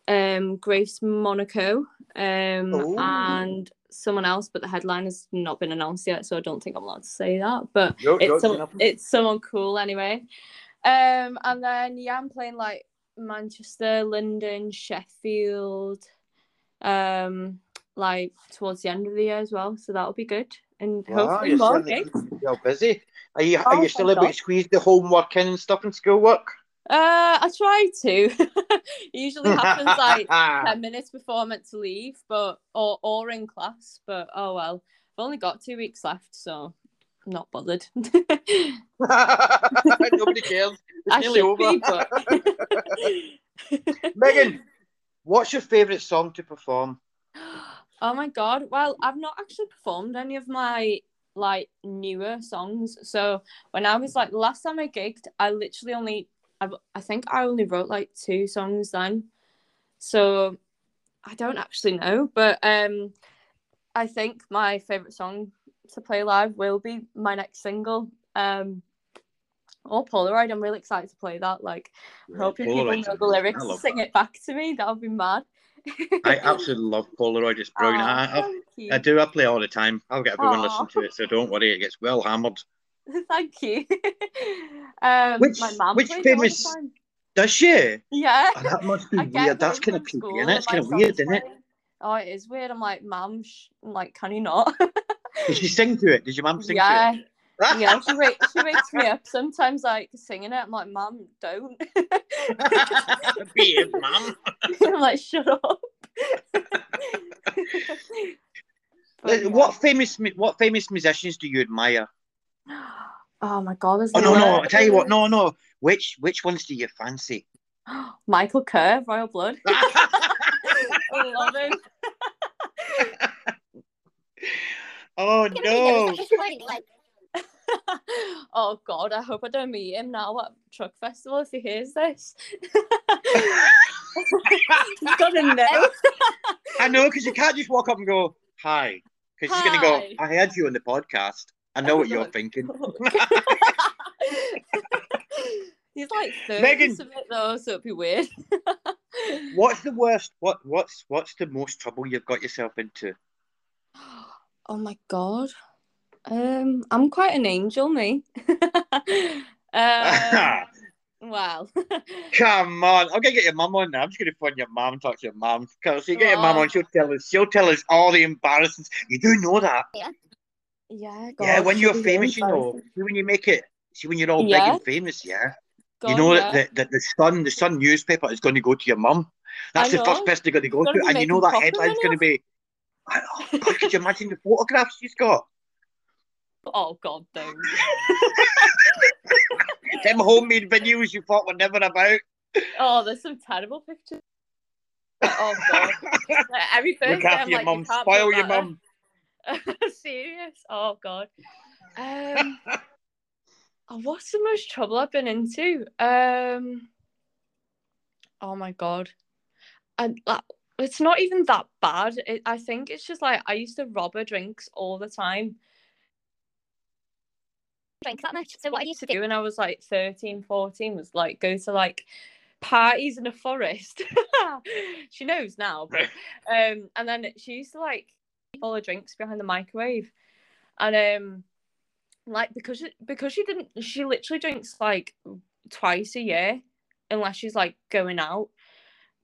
um Grace Monaco um and someone else, but the headline has not been announced yet, so I don't think I'm allowed to say that. But No, it's some, it's someone cool anyway. Um and then yeah, I'm playing like Manchester, London, Sheffield, um like towards the end of the year as well. So that'll be good. And Wow, hopefully you're, more gigs. you're busy. Are you, are Oh, you still able to squeeze the homework in and stuff and schoolwork? Uh, I try to. it usually happens like ten minutes before I'm meant to leave, but or or in class. But oh well, I've only got two weeks left, so I'm not bothered. Nobody cares. It's I nearly over. be, but Megan, what's your favourite song to perform? oh my god. Well, I've not actually performed any of my like newer songs. So when I was like last time I gigged, I literally only I, I think I only wrote like two songs then. So I don't actually know, but um I think my favorite song to play live will be my next single. Um or Polaroid. I'm really excited to play that. Like hoping people Polaroid's know the lyrics, I sing it back to me. That would be mad. I absolutely love Polaroid. It's brilliant. Aw, I, I. I do. I play all the time. I'll get everyone Aw. listen to it, so don't worry. It gets well hammered. Thank you. um, Which my mum which famous? Does she? Yeah. Oh, that must be weird. That's kind of creepy, school isn't it? and It's kind of weird, isn't it? Oh, it is weird. I'm like, Mum, sh- I'm like, can you not? Did she sing to it? Did your mum sing yeah. to it? yeah, she wakes, she wakes me up sometimes, like singing it. I'm like, Mum, don't. Behave, mum. I'm like, shut up. What famous what famous musicians do you admire? Oh my god, there's Oh no, no, I loads. tell you what, no, no. Which which ones do you fancy? Michael Kerr, Royal Blood. I love him. Oh no. oh god, I hope I don't meet him now at Truck Festival if he hears this. He's gonna know. I know, because you can't just walk up and go, hi. Because he's going to go, I heard you on the podcast. I know what you're thinking. He's like 30 Megan. something though, so it'd be weird. What's the worst? What what's what's the most trouble you've got yourself into? Oh my god. Um, I'm quite an angel, me. um, well, Come on, I'm gonna get your mum on now. I'm just gonna phone your mum, talk to your mum. Cause you get your mum Oh. on, she'll tell us. She'll tell us all the embarrassments. You do know that, yeah, yeah. God, When you're famous, you know. See, when you make it, see when you're all Yeah. big and famous, yeah. you know yeah. that the, the, the Sun, the Sun newspaper is going to go to your mum. That's the first person they're going to go Gotta and you know that headline's going to be. Oh, God, could you imagine the photographs she's got? Oh god, don't. Them homemade videos you thought were never about. Oh, there's some terrible pictures. Oh god. Like, every Thursday, Look after I'm your like, mum. you Spoil your mum. Serious? Oh god. Um, oh, what's the most trouble I've been into? Um, oh my god, and like, it's not even that bad. It, I think it's just like I used to rob her drinks all the time. Drink that much. So what I used to do when I was like 13, 14 was like go to like parties in a forest. she knows now, but um, and then she used to like keep all her drinks behind the microwave, and um, like because she, because she didn't, she literally drinks like twice a year, unless she's like going out.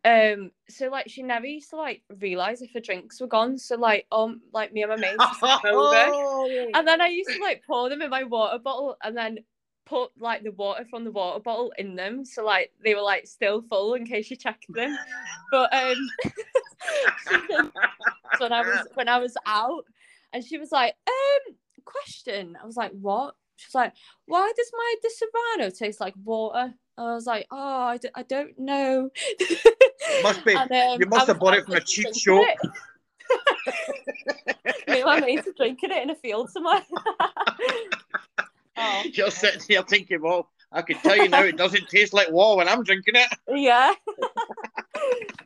Um, so like she never used to like realize if her drinks were gone. So like um, like me and my mates used to come over, and then I used to like pour them in my water bottle, and then put like the water from the water bottle in them, so like they were like still full in case you checked them. But um, when I was when I was out, and she was like, um, question. I was like, what? She was like, why does my Disaronno taste like water? I was like, oh, I, d- I don't know. Must be. And, um, you must have bought it from a cheap shop. Me and my mates are drinking it in a field somewhere. oh, You're sitting here thinking, well, I can tell you now it doesn't taste like water when I'm drinking it. yeah.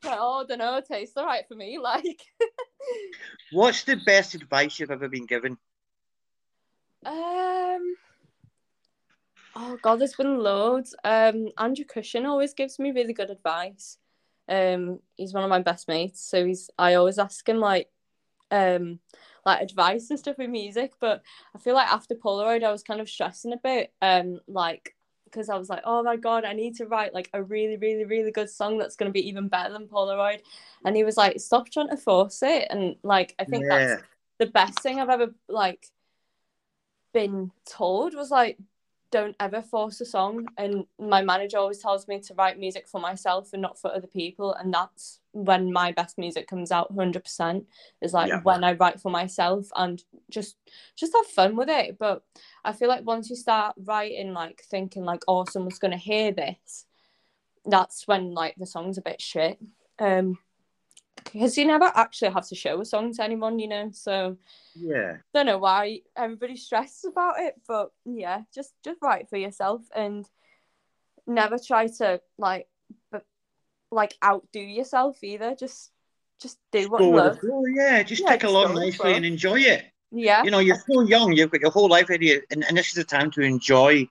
Like, oh, I don't know. It tastes all right for me. Like, What's the best advice you've ever been given? um, oh god, there's been loads. Um, Andrew Cushin always gives me really good advice. Um, he's one of my best mates, so he's. I always ask him like, um, like advice and stuff with music. But I feel like after Polaroid, I was kind of stressing a bit. Um, like because I was like, oh my god, I need to write like a really, really, really good song that's gonna be even better than Polaroid. And he was like, stop trying to force it. And like, I think Yeah. that's the best thing I've ever like been told was like, don't ever force a song. And my manager always tells me to write music for myself and not for other people. And that's when my best music comes out 100% is like Yeah. when I write for myself and just just have fun with it. But I feel like once you start writing, like thinking like, oh, someone's gonna hear this, that's when like the song's a bit shit. Um, because you never actually have to show a song to anyone, you know. So Yeah. don't know why everybody stresses about it, but yeah, just just write for yourself and never try to like, but like outdo yourself either. Just just do what you love. yeah. Just Yeah, take along go with the nicely and enjoy it. Yeah. You know, you're so young, you've got your whole life ahead of you, and, and this is the time to enjoy,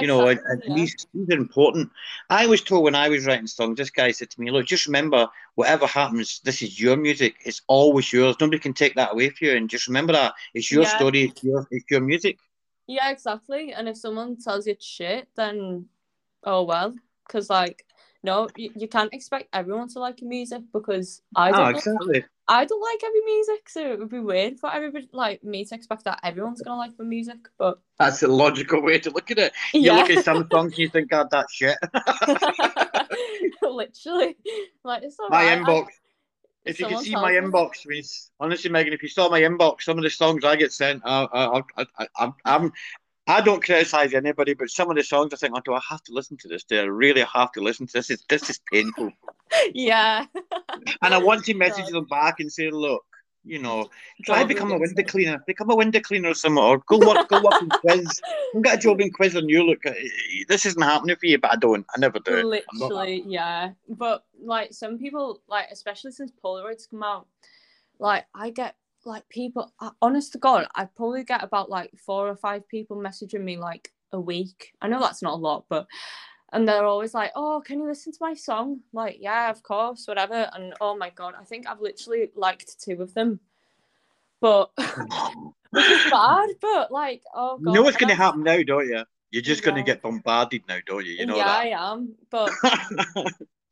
you know, and, and yeah. these, these are important. I was told when I was writing songs, this guy said to me, Look, just remember, whatever happens, this is your music. It's always yours. Nobody can take that away from you. And just remember that it's your Yeah. story, it's your, it's your music. Yeah, exactly. And if someone tells you shit, then oh well. Because like, no, you, you can't expect everyone to like your music because I Oh, don't. like- exactly. I don't like every music, so it would be weird for everybody like me to expect that everyone's gonna like my music. But That's a logical way to look at it. You Yeah. look at some songs you think, God, that shit. literally, like it's all my right. I- inbox. If you can see my me- inbox, means honestly, Megan, if you saw my inbox, some of the songs I get sent, I, I, I, I, I'm, I'm, I don't criticize anybody, but some of the songs I think, oh, do I have to listen to this? Do I really have to listen to this? Is this is painful? yeah. And I want to message them back and say, look, you know, try become a window cleaner, become a window cleaner or something, or go work, go work in quiz. Go get a job in quiz on you. Look, uh, this isn't happening for you, but I don't. I never do. it. Literally, yeah. But like some people, like especially since Polaroids come out, like I get like people. Honest to God, I probably get about like four or five people messaging me like a week. I know that's not a lot, but and they're always like, "Oh, can you listen to my song?" Like, yeah, of course, whatever. And oh my God, I think I've literally liked two of them, but is bad. But like, oh God, You know what's going to happen now, don't you? You're just going to get bombarded now, don't you? You know yeah, that. I am. But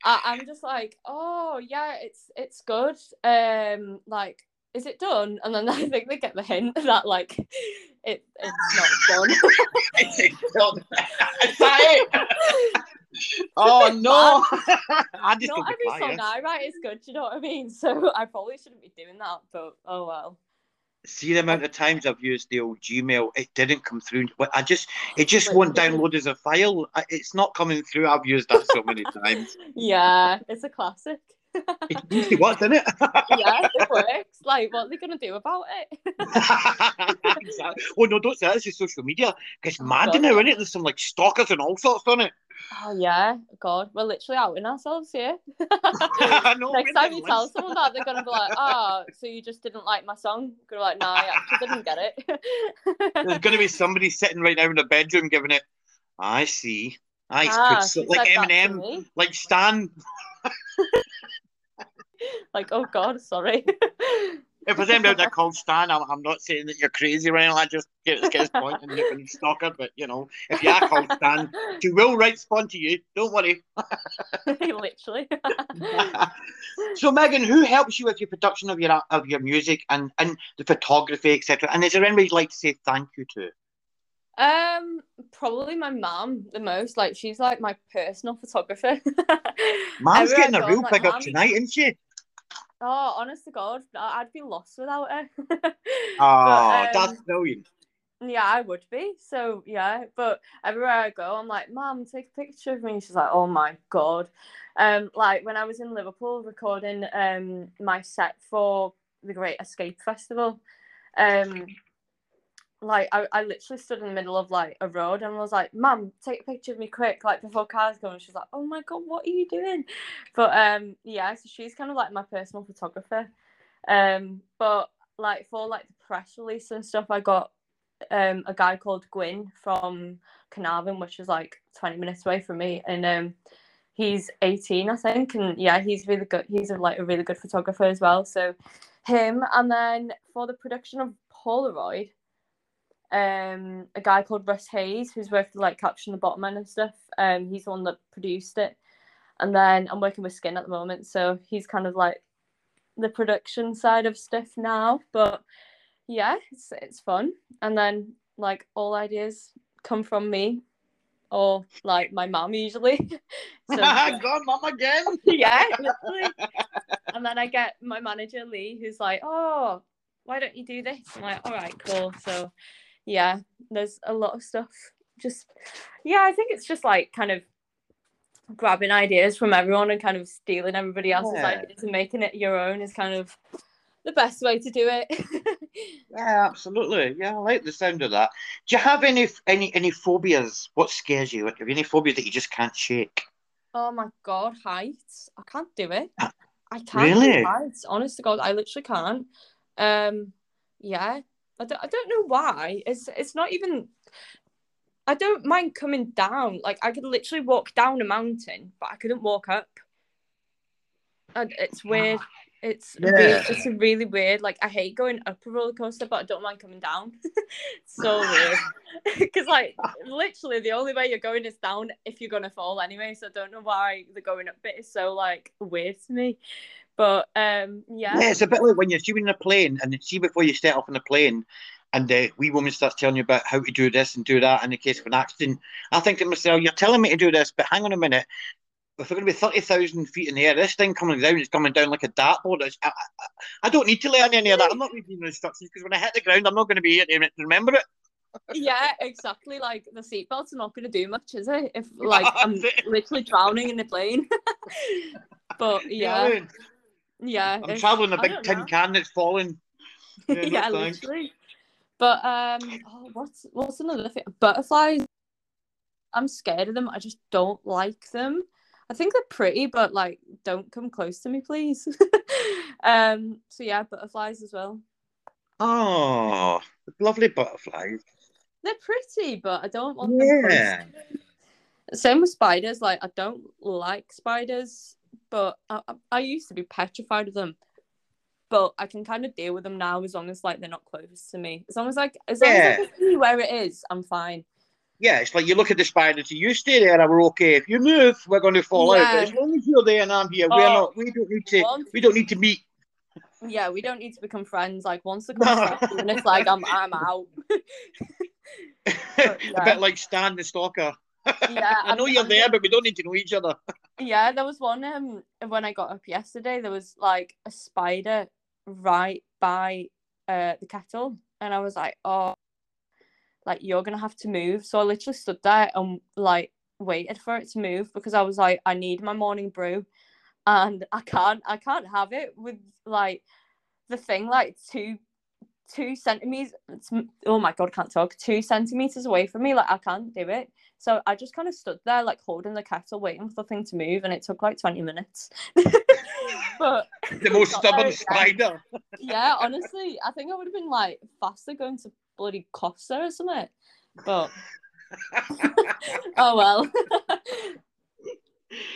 I, I'm just like, oh yeah, it's it's good. Um, like, is it done? And then I think they get the hint that like it it's not done. Is that it? oh no! I just not every song. I write is good. You know what I mean? So I probably shouldn't be doing that. But oh well. See the amount of times I've used the old Gmail, it didn't come through. I just, it just won't download as a file. It's not coming through. I've used that so many times. Yeah, it's a classic. It usually works, doesn't it? yeah, it works. Like, what are they gonna do about it? Exactly. Oh no, don't say that. It's just social media. It's mad God. now, isn't it? There's some like stalkers and all sorts on it. Oh yeah, God, we're literally outing ourselves here. Know, Next time you tell someone that, they're gonna be like, "Oh, so you just didn't like my song?" Gonna be like, "No, I actually didn't get it." There's going to be somebody sitting right now in the bedroom giving it. I see. I Ah, put so, like to Eminem, like Stan. Like, oh God, sorry. If there's anybody there called Stan, I'm, I'm not saying that you're crazy or anything. I just get, get his point and you can stalker. But you know, if you are called Stan, she will respond to you. Don't worry. literally. So Megan, who helps you with your production of your of your music and and the photography, etc. And is there anybody you'd like to say thank you to? Um, probably my mum the most. Like, she's like my personal photographer. Mom's getting a real like, big up tonight, isn't she? Oh, honest to God, I'd be lost without her. Oh, But, um, that's brilliant. Yeah, I would be. So yeah, but everywhere I go, I'm like, "Mom, take a picture of me." She's like, "Oh my god!" Um, like when I was in Liverpool recording um my set for the Great Escape Festival, um, like I, I literally stood in the middle of like a road and was like, "Mom, take a picture of me quick!" Like before cars go, and she's like, "Oh my god, what are you doing?" But um, yeah, so she's kind of like my personal photographer. Um, but like for like the press release and stuff, I got um a guy called Gwyn from Caernarfon, which is like 20 minutes away from me, and um he's 18, I think, and yeah, he's really good. He's a, like a really good photographer as well. So him, and then for the production of Polaroid, um a guy called Russ Hayes, who's worked like Catfish and the Bottlemen and stuff. Um, he's the one that produced it, and then I'm working with Skin at the moment, so he's kind of like the production side of stuff now, but yeah, it's it's fun. And then like all ideas come from me or like my mum usually. so. God, mom again. yeah, literally. And then I get my manager Lee who's like, Oh, why don't you do this? I'm like, all right, cool. So yeah, there's a lot of stuff. Just yeah, I think it's just like kind of grabbing ideas from everyone and kind of stealing everybody else's Yeah. ideas and making it your own is kind of the best way to do it. Yeah, absolutely. Yeah, I like the sound of that. Do you have any any any phobias? What scares you? Have you any phobias that you just can't shake? Oh my god, heights! I can't do it. I can't Really? do heights. Honest to God, I literally can't. Um, yeah, I don't. I don't know why. It's it's not even. I don't mind coming down. Like I could literally walk down a mountain, but I couldn't walk up. And it's ah. weird. It's Yeah. really, it's really weird. Like I hate going up a roller coaster, but I don't mind coming down. So weird because like literally the only way you're going is down if you're gonna fall anyway. So I don't know why the going up bit is so like weird to me. But um, yeah, Yeah, it's a bit like when you're in a plane and see before you step off in the plane and the wee woman starts telling you about how to do this and do that in the case of an accident. I think to myself, you're telling me to do this, but hang on a minute. If we're going to be 30,000 feet in the air, this thing coming down is coming down like a dartboard. I, I, I don't need to learn any of that. I'm not reading the instructions because when I hit the ground, I'm not going to be here to remember it. yeah, exactly. Like the seatbelts are not going to do much, is it? If like I'm literally drowning in the plane. but know what I yeah, mean? Yeah. I'm traveling a big tin know. can that's falling. Yeah, yeah, thanks. literally. But um, oh, what's what's another thing? Butterflies. I'm scared of them. I just don't like them. I think they're pretty, but like, don't come close to me, please. um. So yeah, butterflies as well. Oh, lovely butterflies. They're pretty, but I don't want them close. Yeah. Same with spiders. Like I don't like spiders, but I, I, used to be petrified of them. But I can kind of deal with them now as long as like they're not close to me. As long as like as long as I can see where it is, I'm fine. Yeah, it's like you look at the spiders. You stay there, and we're okay. If you move, we're going to fall out. Yeah. But as long as you're there and I'm here, we're Oh, not. We don't need to. one- We don't need to meet. Yeah, we don't need to become friends. Like once the conversation, and it's like I'm I'm out. A bit like Stan the Stalker. Yeah, I know I'm- you're there, but we don't need to know each other. Yeah, there was one um when I got up yesterday, there was like a spider right by uh the kettle and I was like, Oh like you're gonna have to move. So I literally stood there and like waited for it to move because I was like, I need my morning brew and I can't I can't have it with like the thing like two two centimeters oh my god I can't talk two centimeters away from me like I can't do it so I just kind of stood there like holding the kettle waiting for the thing to move and it took like 20 minutes but The most stubborn spider. yeah honestly I think I would have been like faster going to bloody Costa or something but oh well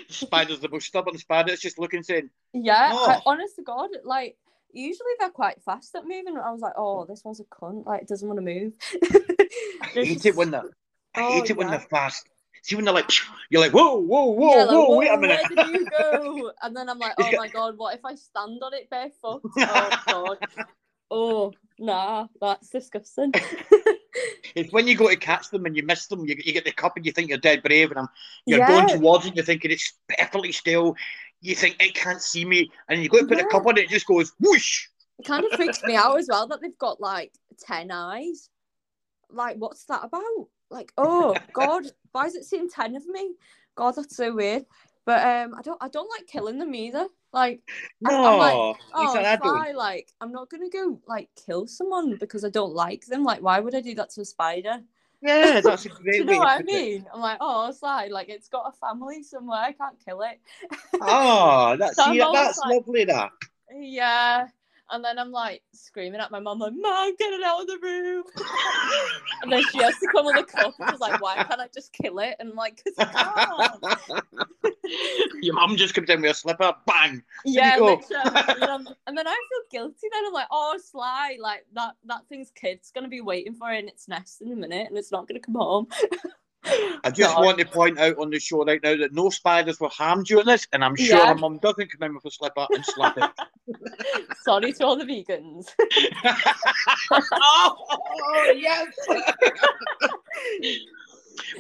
Spider's the most stubborn spider. It's just looking saying, Yeah, I, Oh. honest to God, like usually they're quite fast at moving. I was like, oh, this one's a cunt. Like, it doesn't want to move. I hate it when they're. I Oh, hate it when yeah. they're fast. See when they're like, you're like, whoa, whoa, whoa, yeah, like, whoa, wait a minute. Where did you go? And then I'm like, oh my God, what if I stand on it barefoot? Oh God. Oh nah, that's disgusting. It's when you go to catch them and you miss them, you, you get the cup and you think you're dead brave, and I'm, you're Yeah. going towards it, you're thinking it's perfectly still. You think it can't see me, and you go to put Yeah. cup on it, it just goes whoosh. It kind of freaks me out as well that they've got like ten eyes. Like, what's that about? Like, oh God, why is it seeing ten of me? God, that's so weird. But um, I don't, I don't like killing them either. Like, I- I'm No, like, oh, I like, I'm not gonna go like kill someone because I don't like them. Like, why would I do that to a spider? Yeah, that's a Do great you know what I put it. mean? I'm like, oh, Sly, like it's got a family somewhere. I can't kill it. Oh, that's So always that's like- lovely. That Yeah. And then I'm like screaming at my mum, like, Mom, get it out of the room. and then she has to come with a cup. She's like, Why can't I just kill it? And I'm like, Because I can't. your mum just comes in with a slipper, bang. Yeah, you go. literally. And then, and then I feel guilty. Then I'm like, Oh, Sly, like that, that thing's kid's going to be waiting for it in its nest in a minute and it's not going to come home. I just God. want to point out on the show right now that no spiders were harmed during this, and I'm sure Yeah. her mum doesn't come in with a slipper and slap it. Sorry to all the vegans. oh, yes.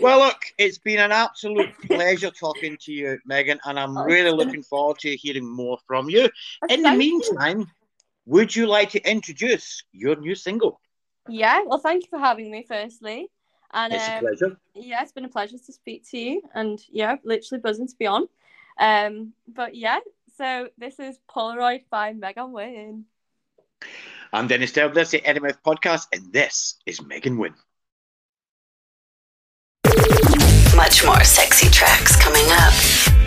Well, look, it's been an absolute pleasure talking to you, Megan, and I'm Oh, really looking forward to hearing more from you. In the Thank you. meantime, would you like to introduce your new single? Yeah, well, thank you for having me, firstly. And It's a um, pleasure. yeah, it's been a pleasure to speak to you, and yeah, literally buzzing to be on. Um, but yeah, so this is Polaroid by Megan Wyn. I'm Denis Devlin, this is the NMF podcast, and this is Megan Wyn. Much more sexy tracks coming up.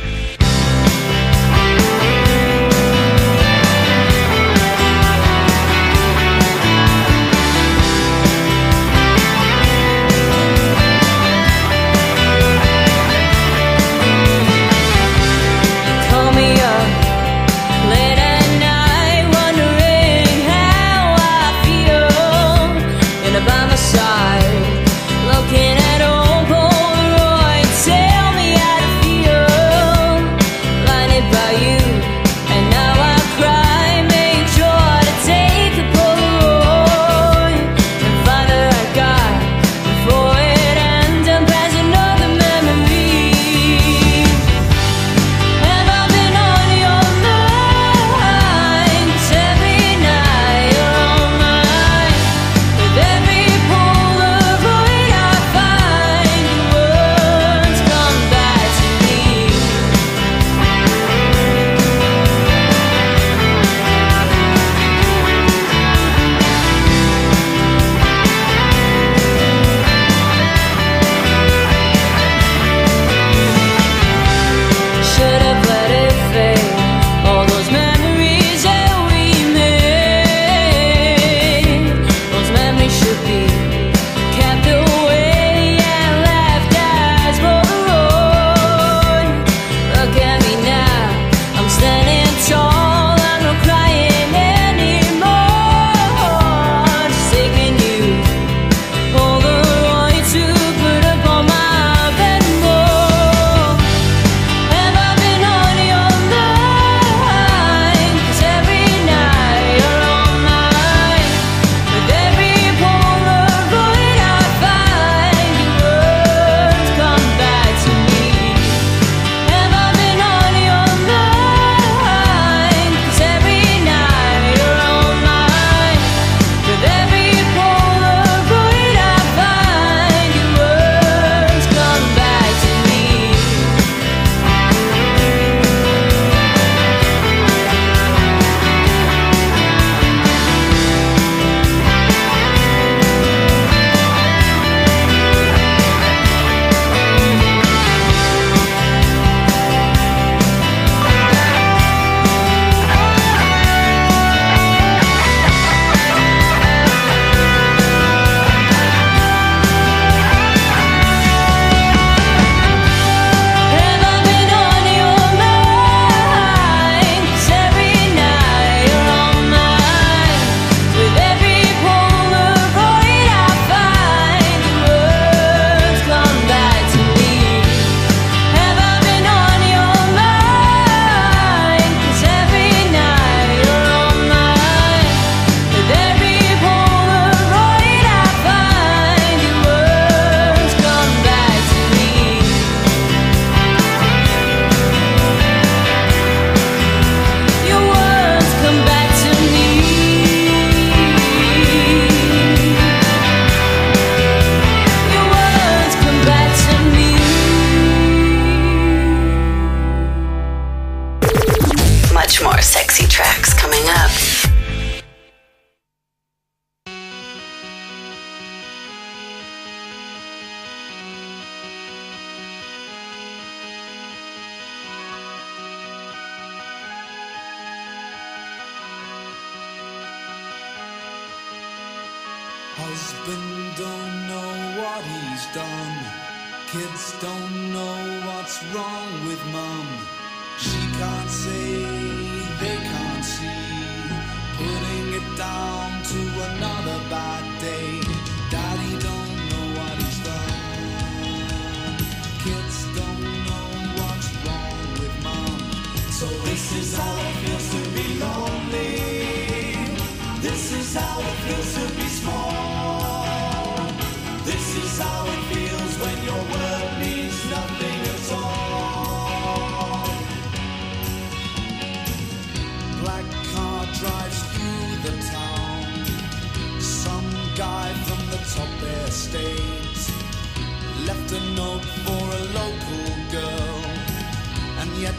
sexy tracks coming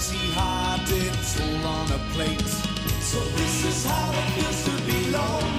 empty hearted, soul on a plate. So this is how it feels to be lonely.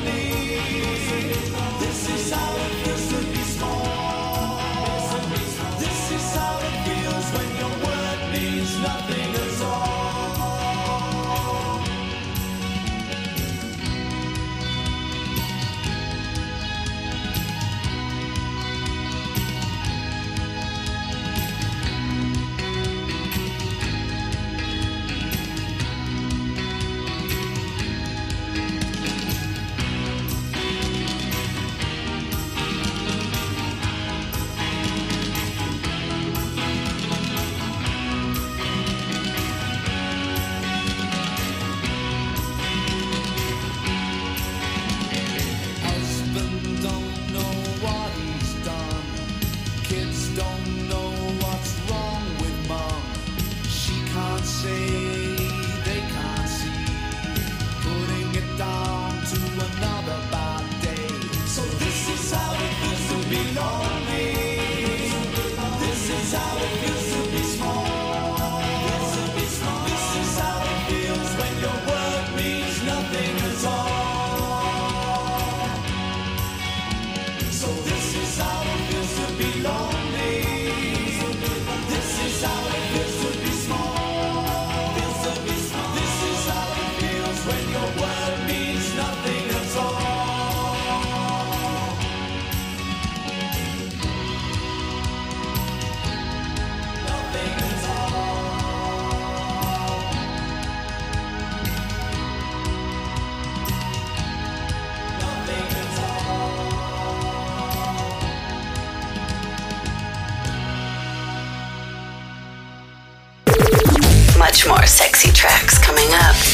sexy tracks coming up.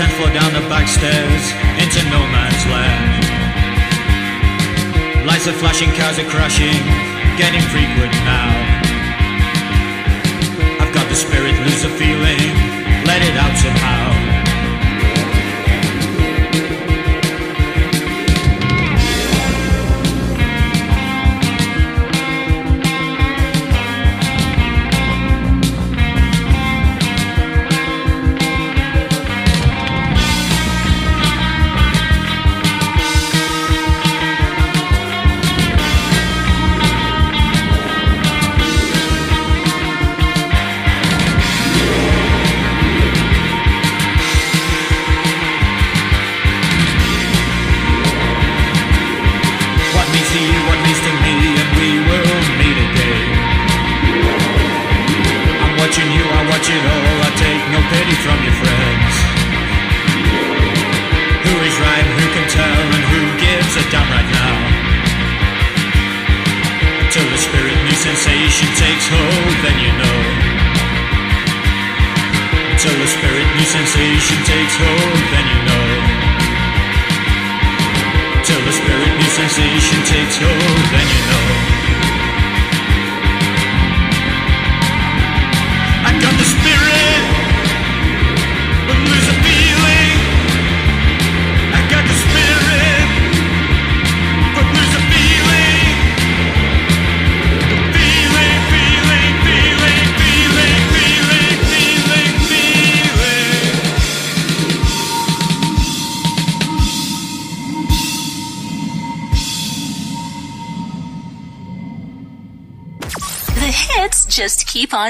ten floor down the back stairs into no man's land. Lights are flashing, cars are crashing, getting frequent now. I've got the spirit, lose the feeling, let it out somehow.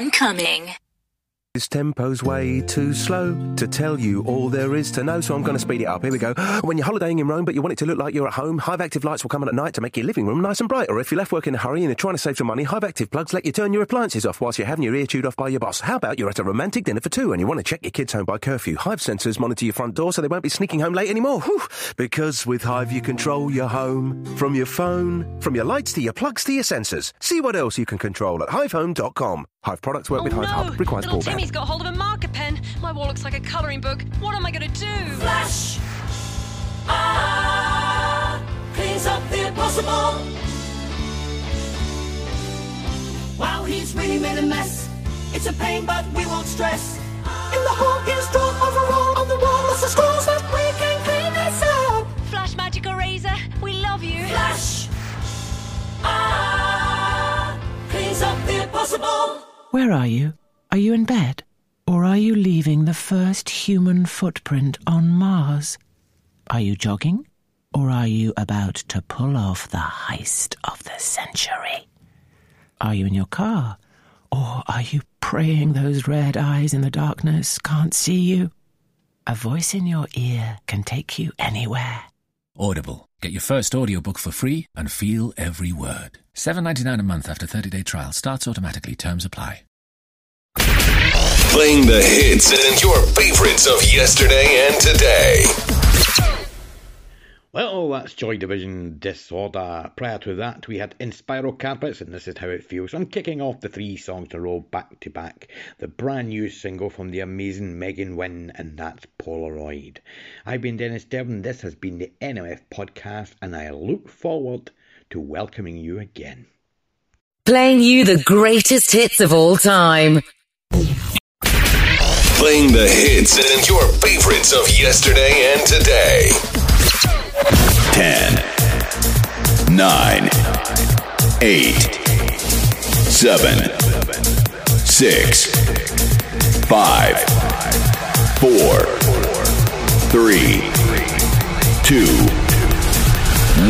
Just keep on coming. This tempo's way too slow to tell you all there is to know, so I'm going to speed it up. Here we go. When you're holidaying in Rome, but you want it to look like you're at home, Hive Active lights will come on at night to make your living room nice and bright. Or if you left work in a hurry and you're trying to save some money, Hive Active plugs let you turn your appliances off whilst you're having your ear chewed off by your boss. How about you're at a romantic dinner for two and you want to check your kids home by curfew? Hive sensors monitor your front door so they won't be sneaking home late anymore. Whew. Because with Hive you control your home from your phone, from your lights to your plugs to your sensors. See what else you can control at hivehome.com. Hive products work with Hive Hub. Requires Little broadband. Timmy's got hold of a marker pen. My wall looks like a colouring book. What am I going to do? Flash! Ah! Cleans up the impossible. Wow, he's really made a mess. It's a pain, but we won't stress. In the hole is drawn overall on the wall. Lots of scrolls that we can clean this up. Flash Magic Eraser, we love you. Flash! Ah! Cleans up the impossible. Where are you? Are you in bed? Or are you leaving the first human footprint on Mars? Are you jogging? Or are you about to pull off the heist of the century? Are you in your car? Or are you praying those red eyes in the darkness can't see you? A voice in your ear can take you anywhere. Audible. Get your first audiobook for free and feel every word. $7.99 a month after 30-day trial. Starts automatically. Terms apply. Playing the hits and your favorites of yesterday and today. Well, that's Joy Division Disorder. Prior to that, we had Inspiral Carpets, and this is how it feels. I'm kicking off the three songs in a row back to back. The brand new single from the amazing Megan Wyn, and that's Polaroid. I've been Denis Devlin. This has been the NMF podcast, and I look forward to welcoming you again. Playing you the greatest hits of all time. Playing the hits and your favorites of yesterday and today. 10, 9, 8, 7, 6, 5, 4, 3, 2,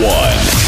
1.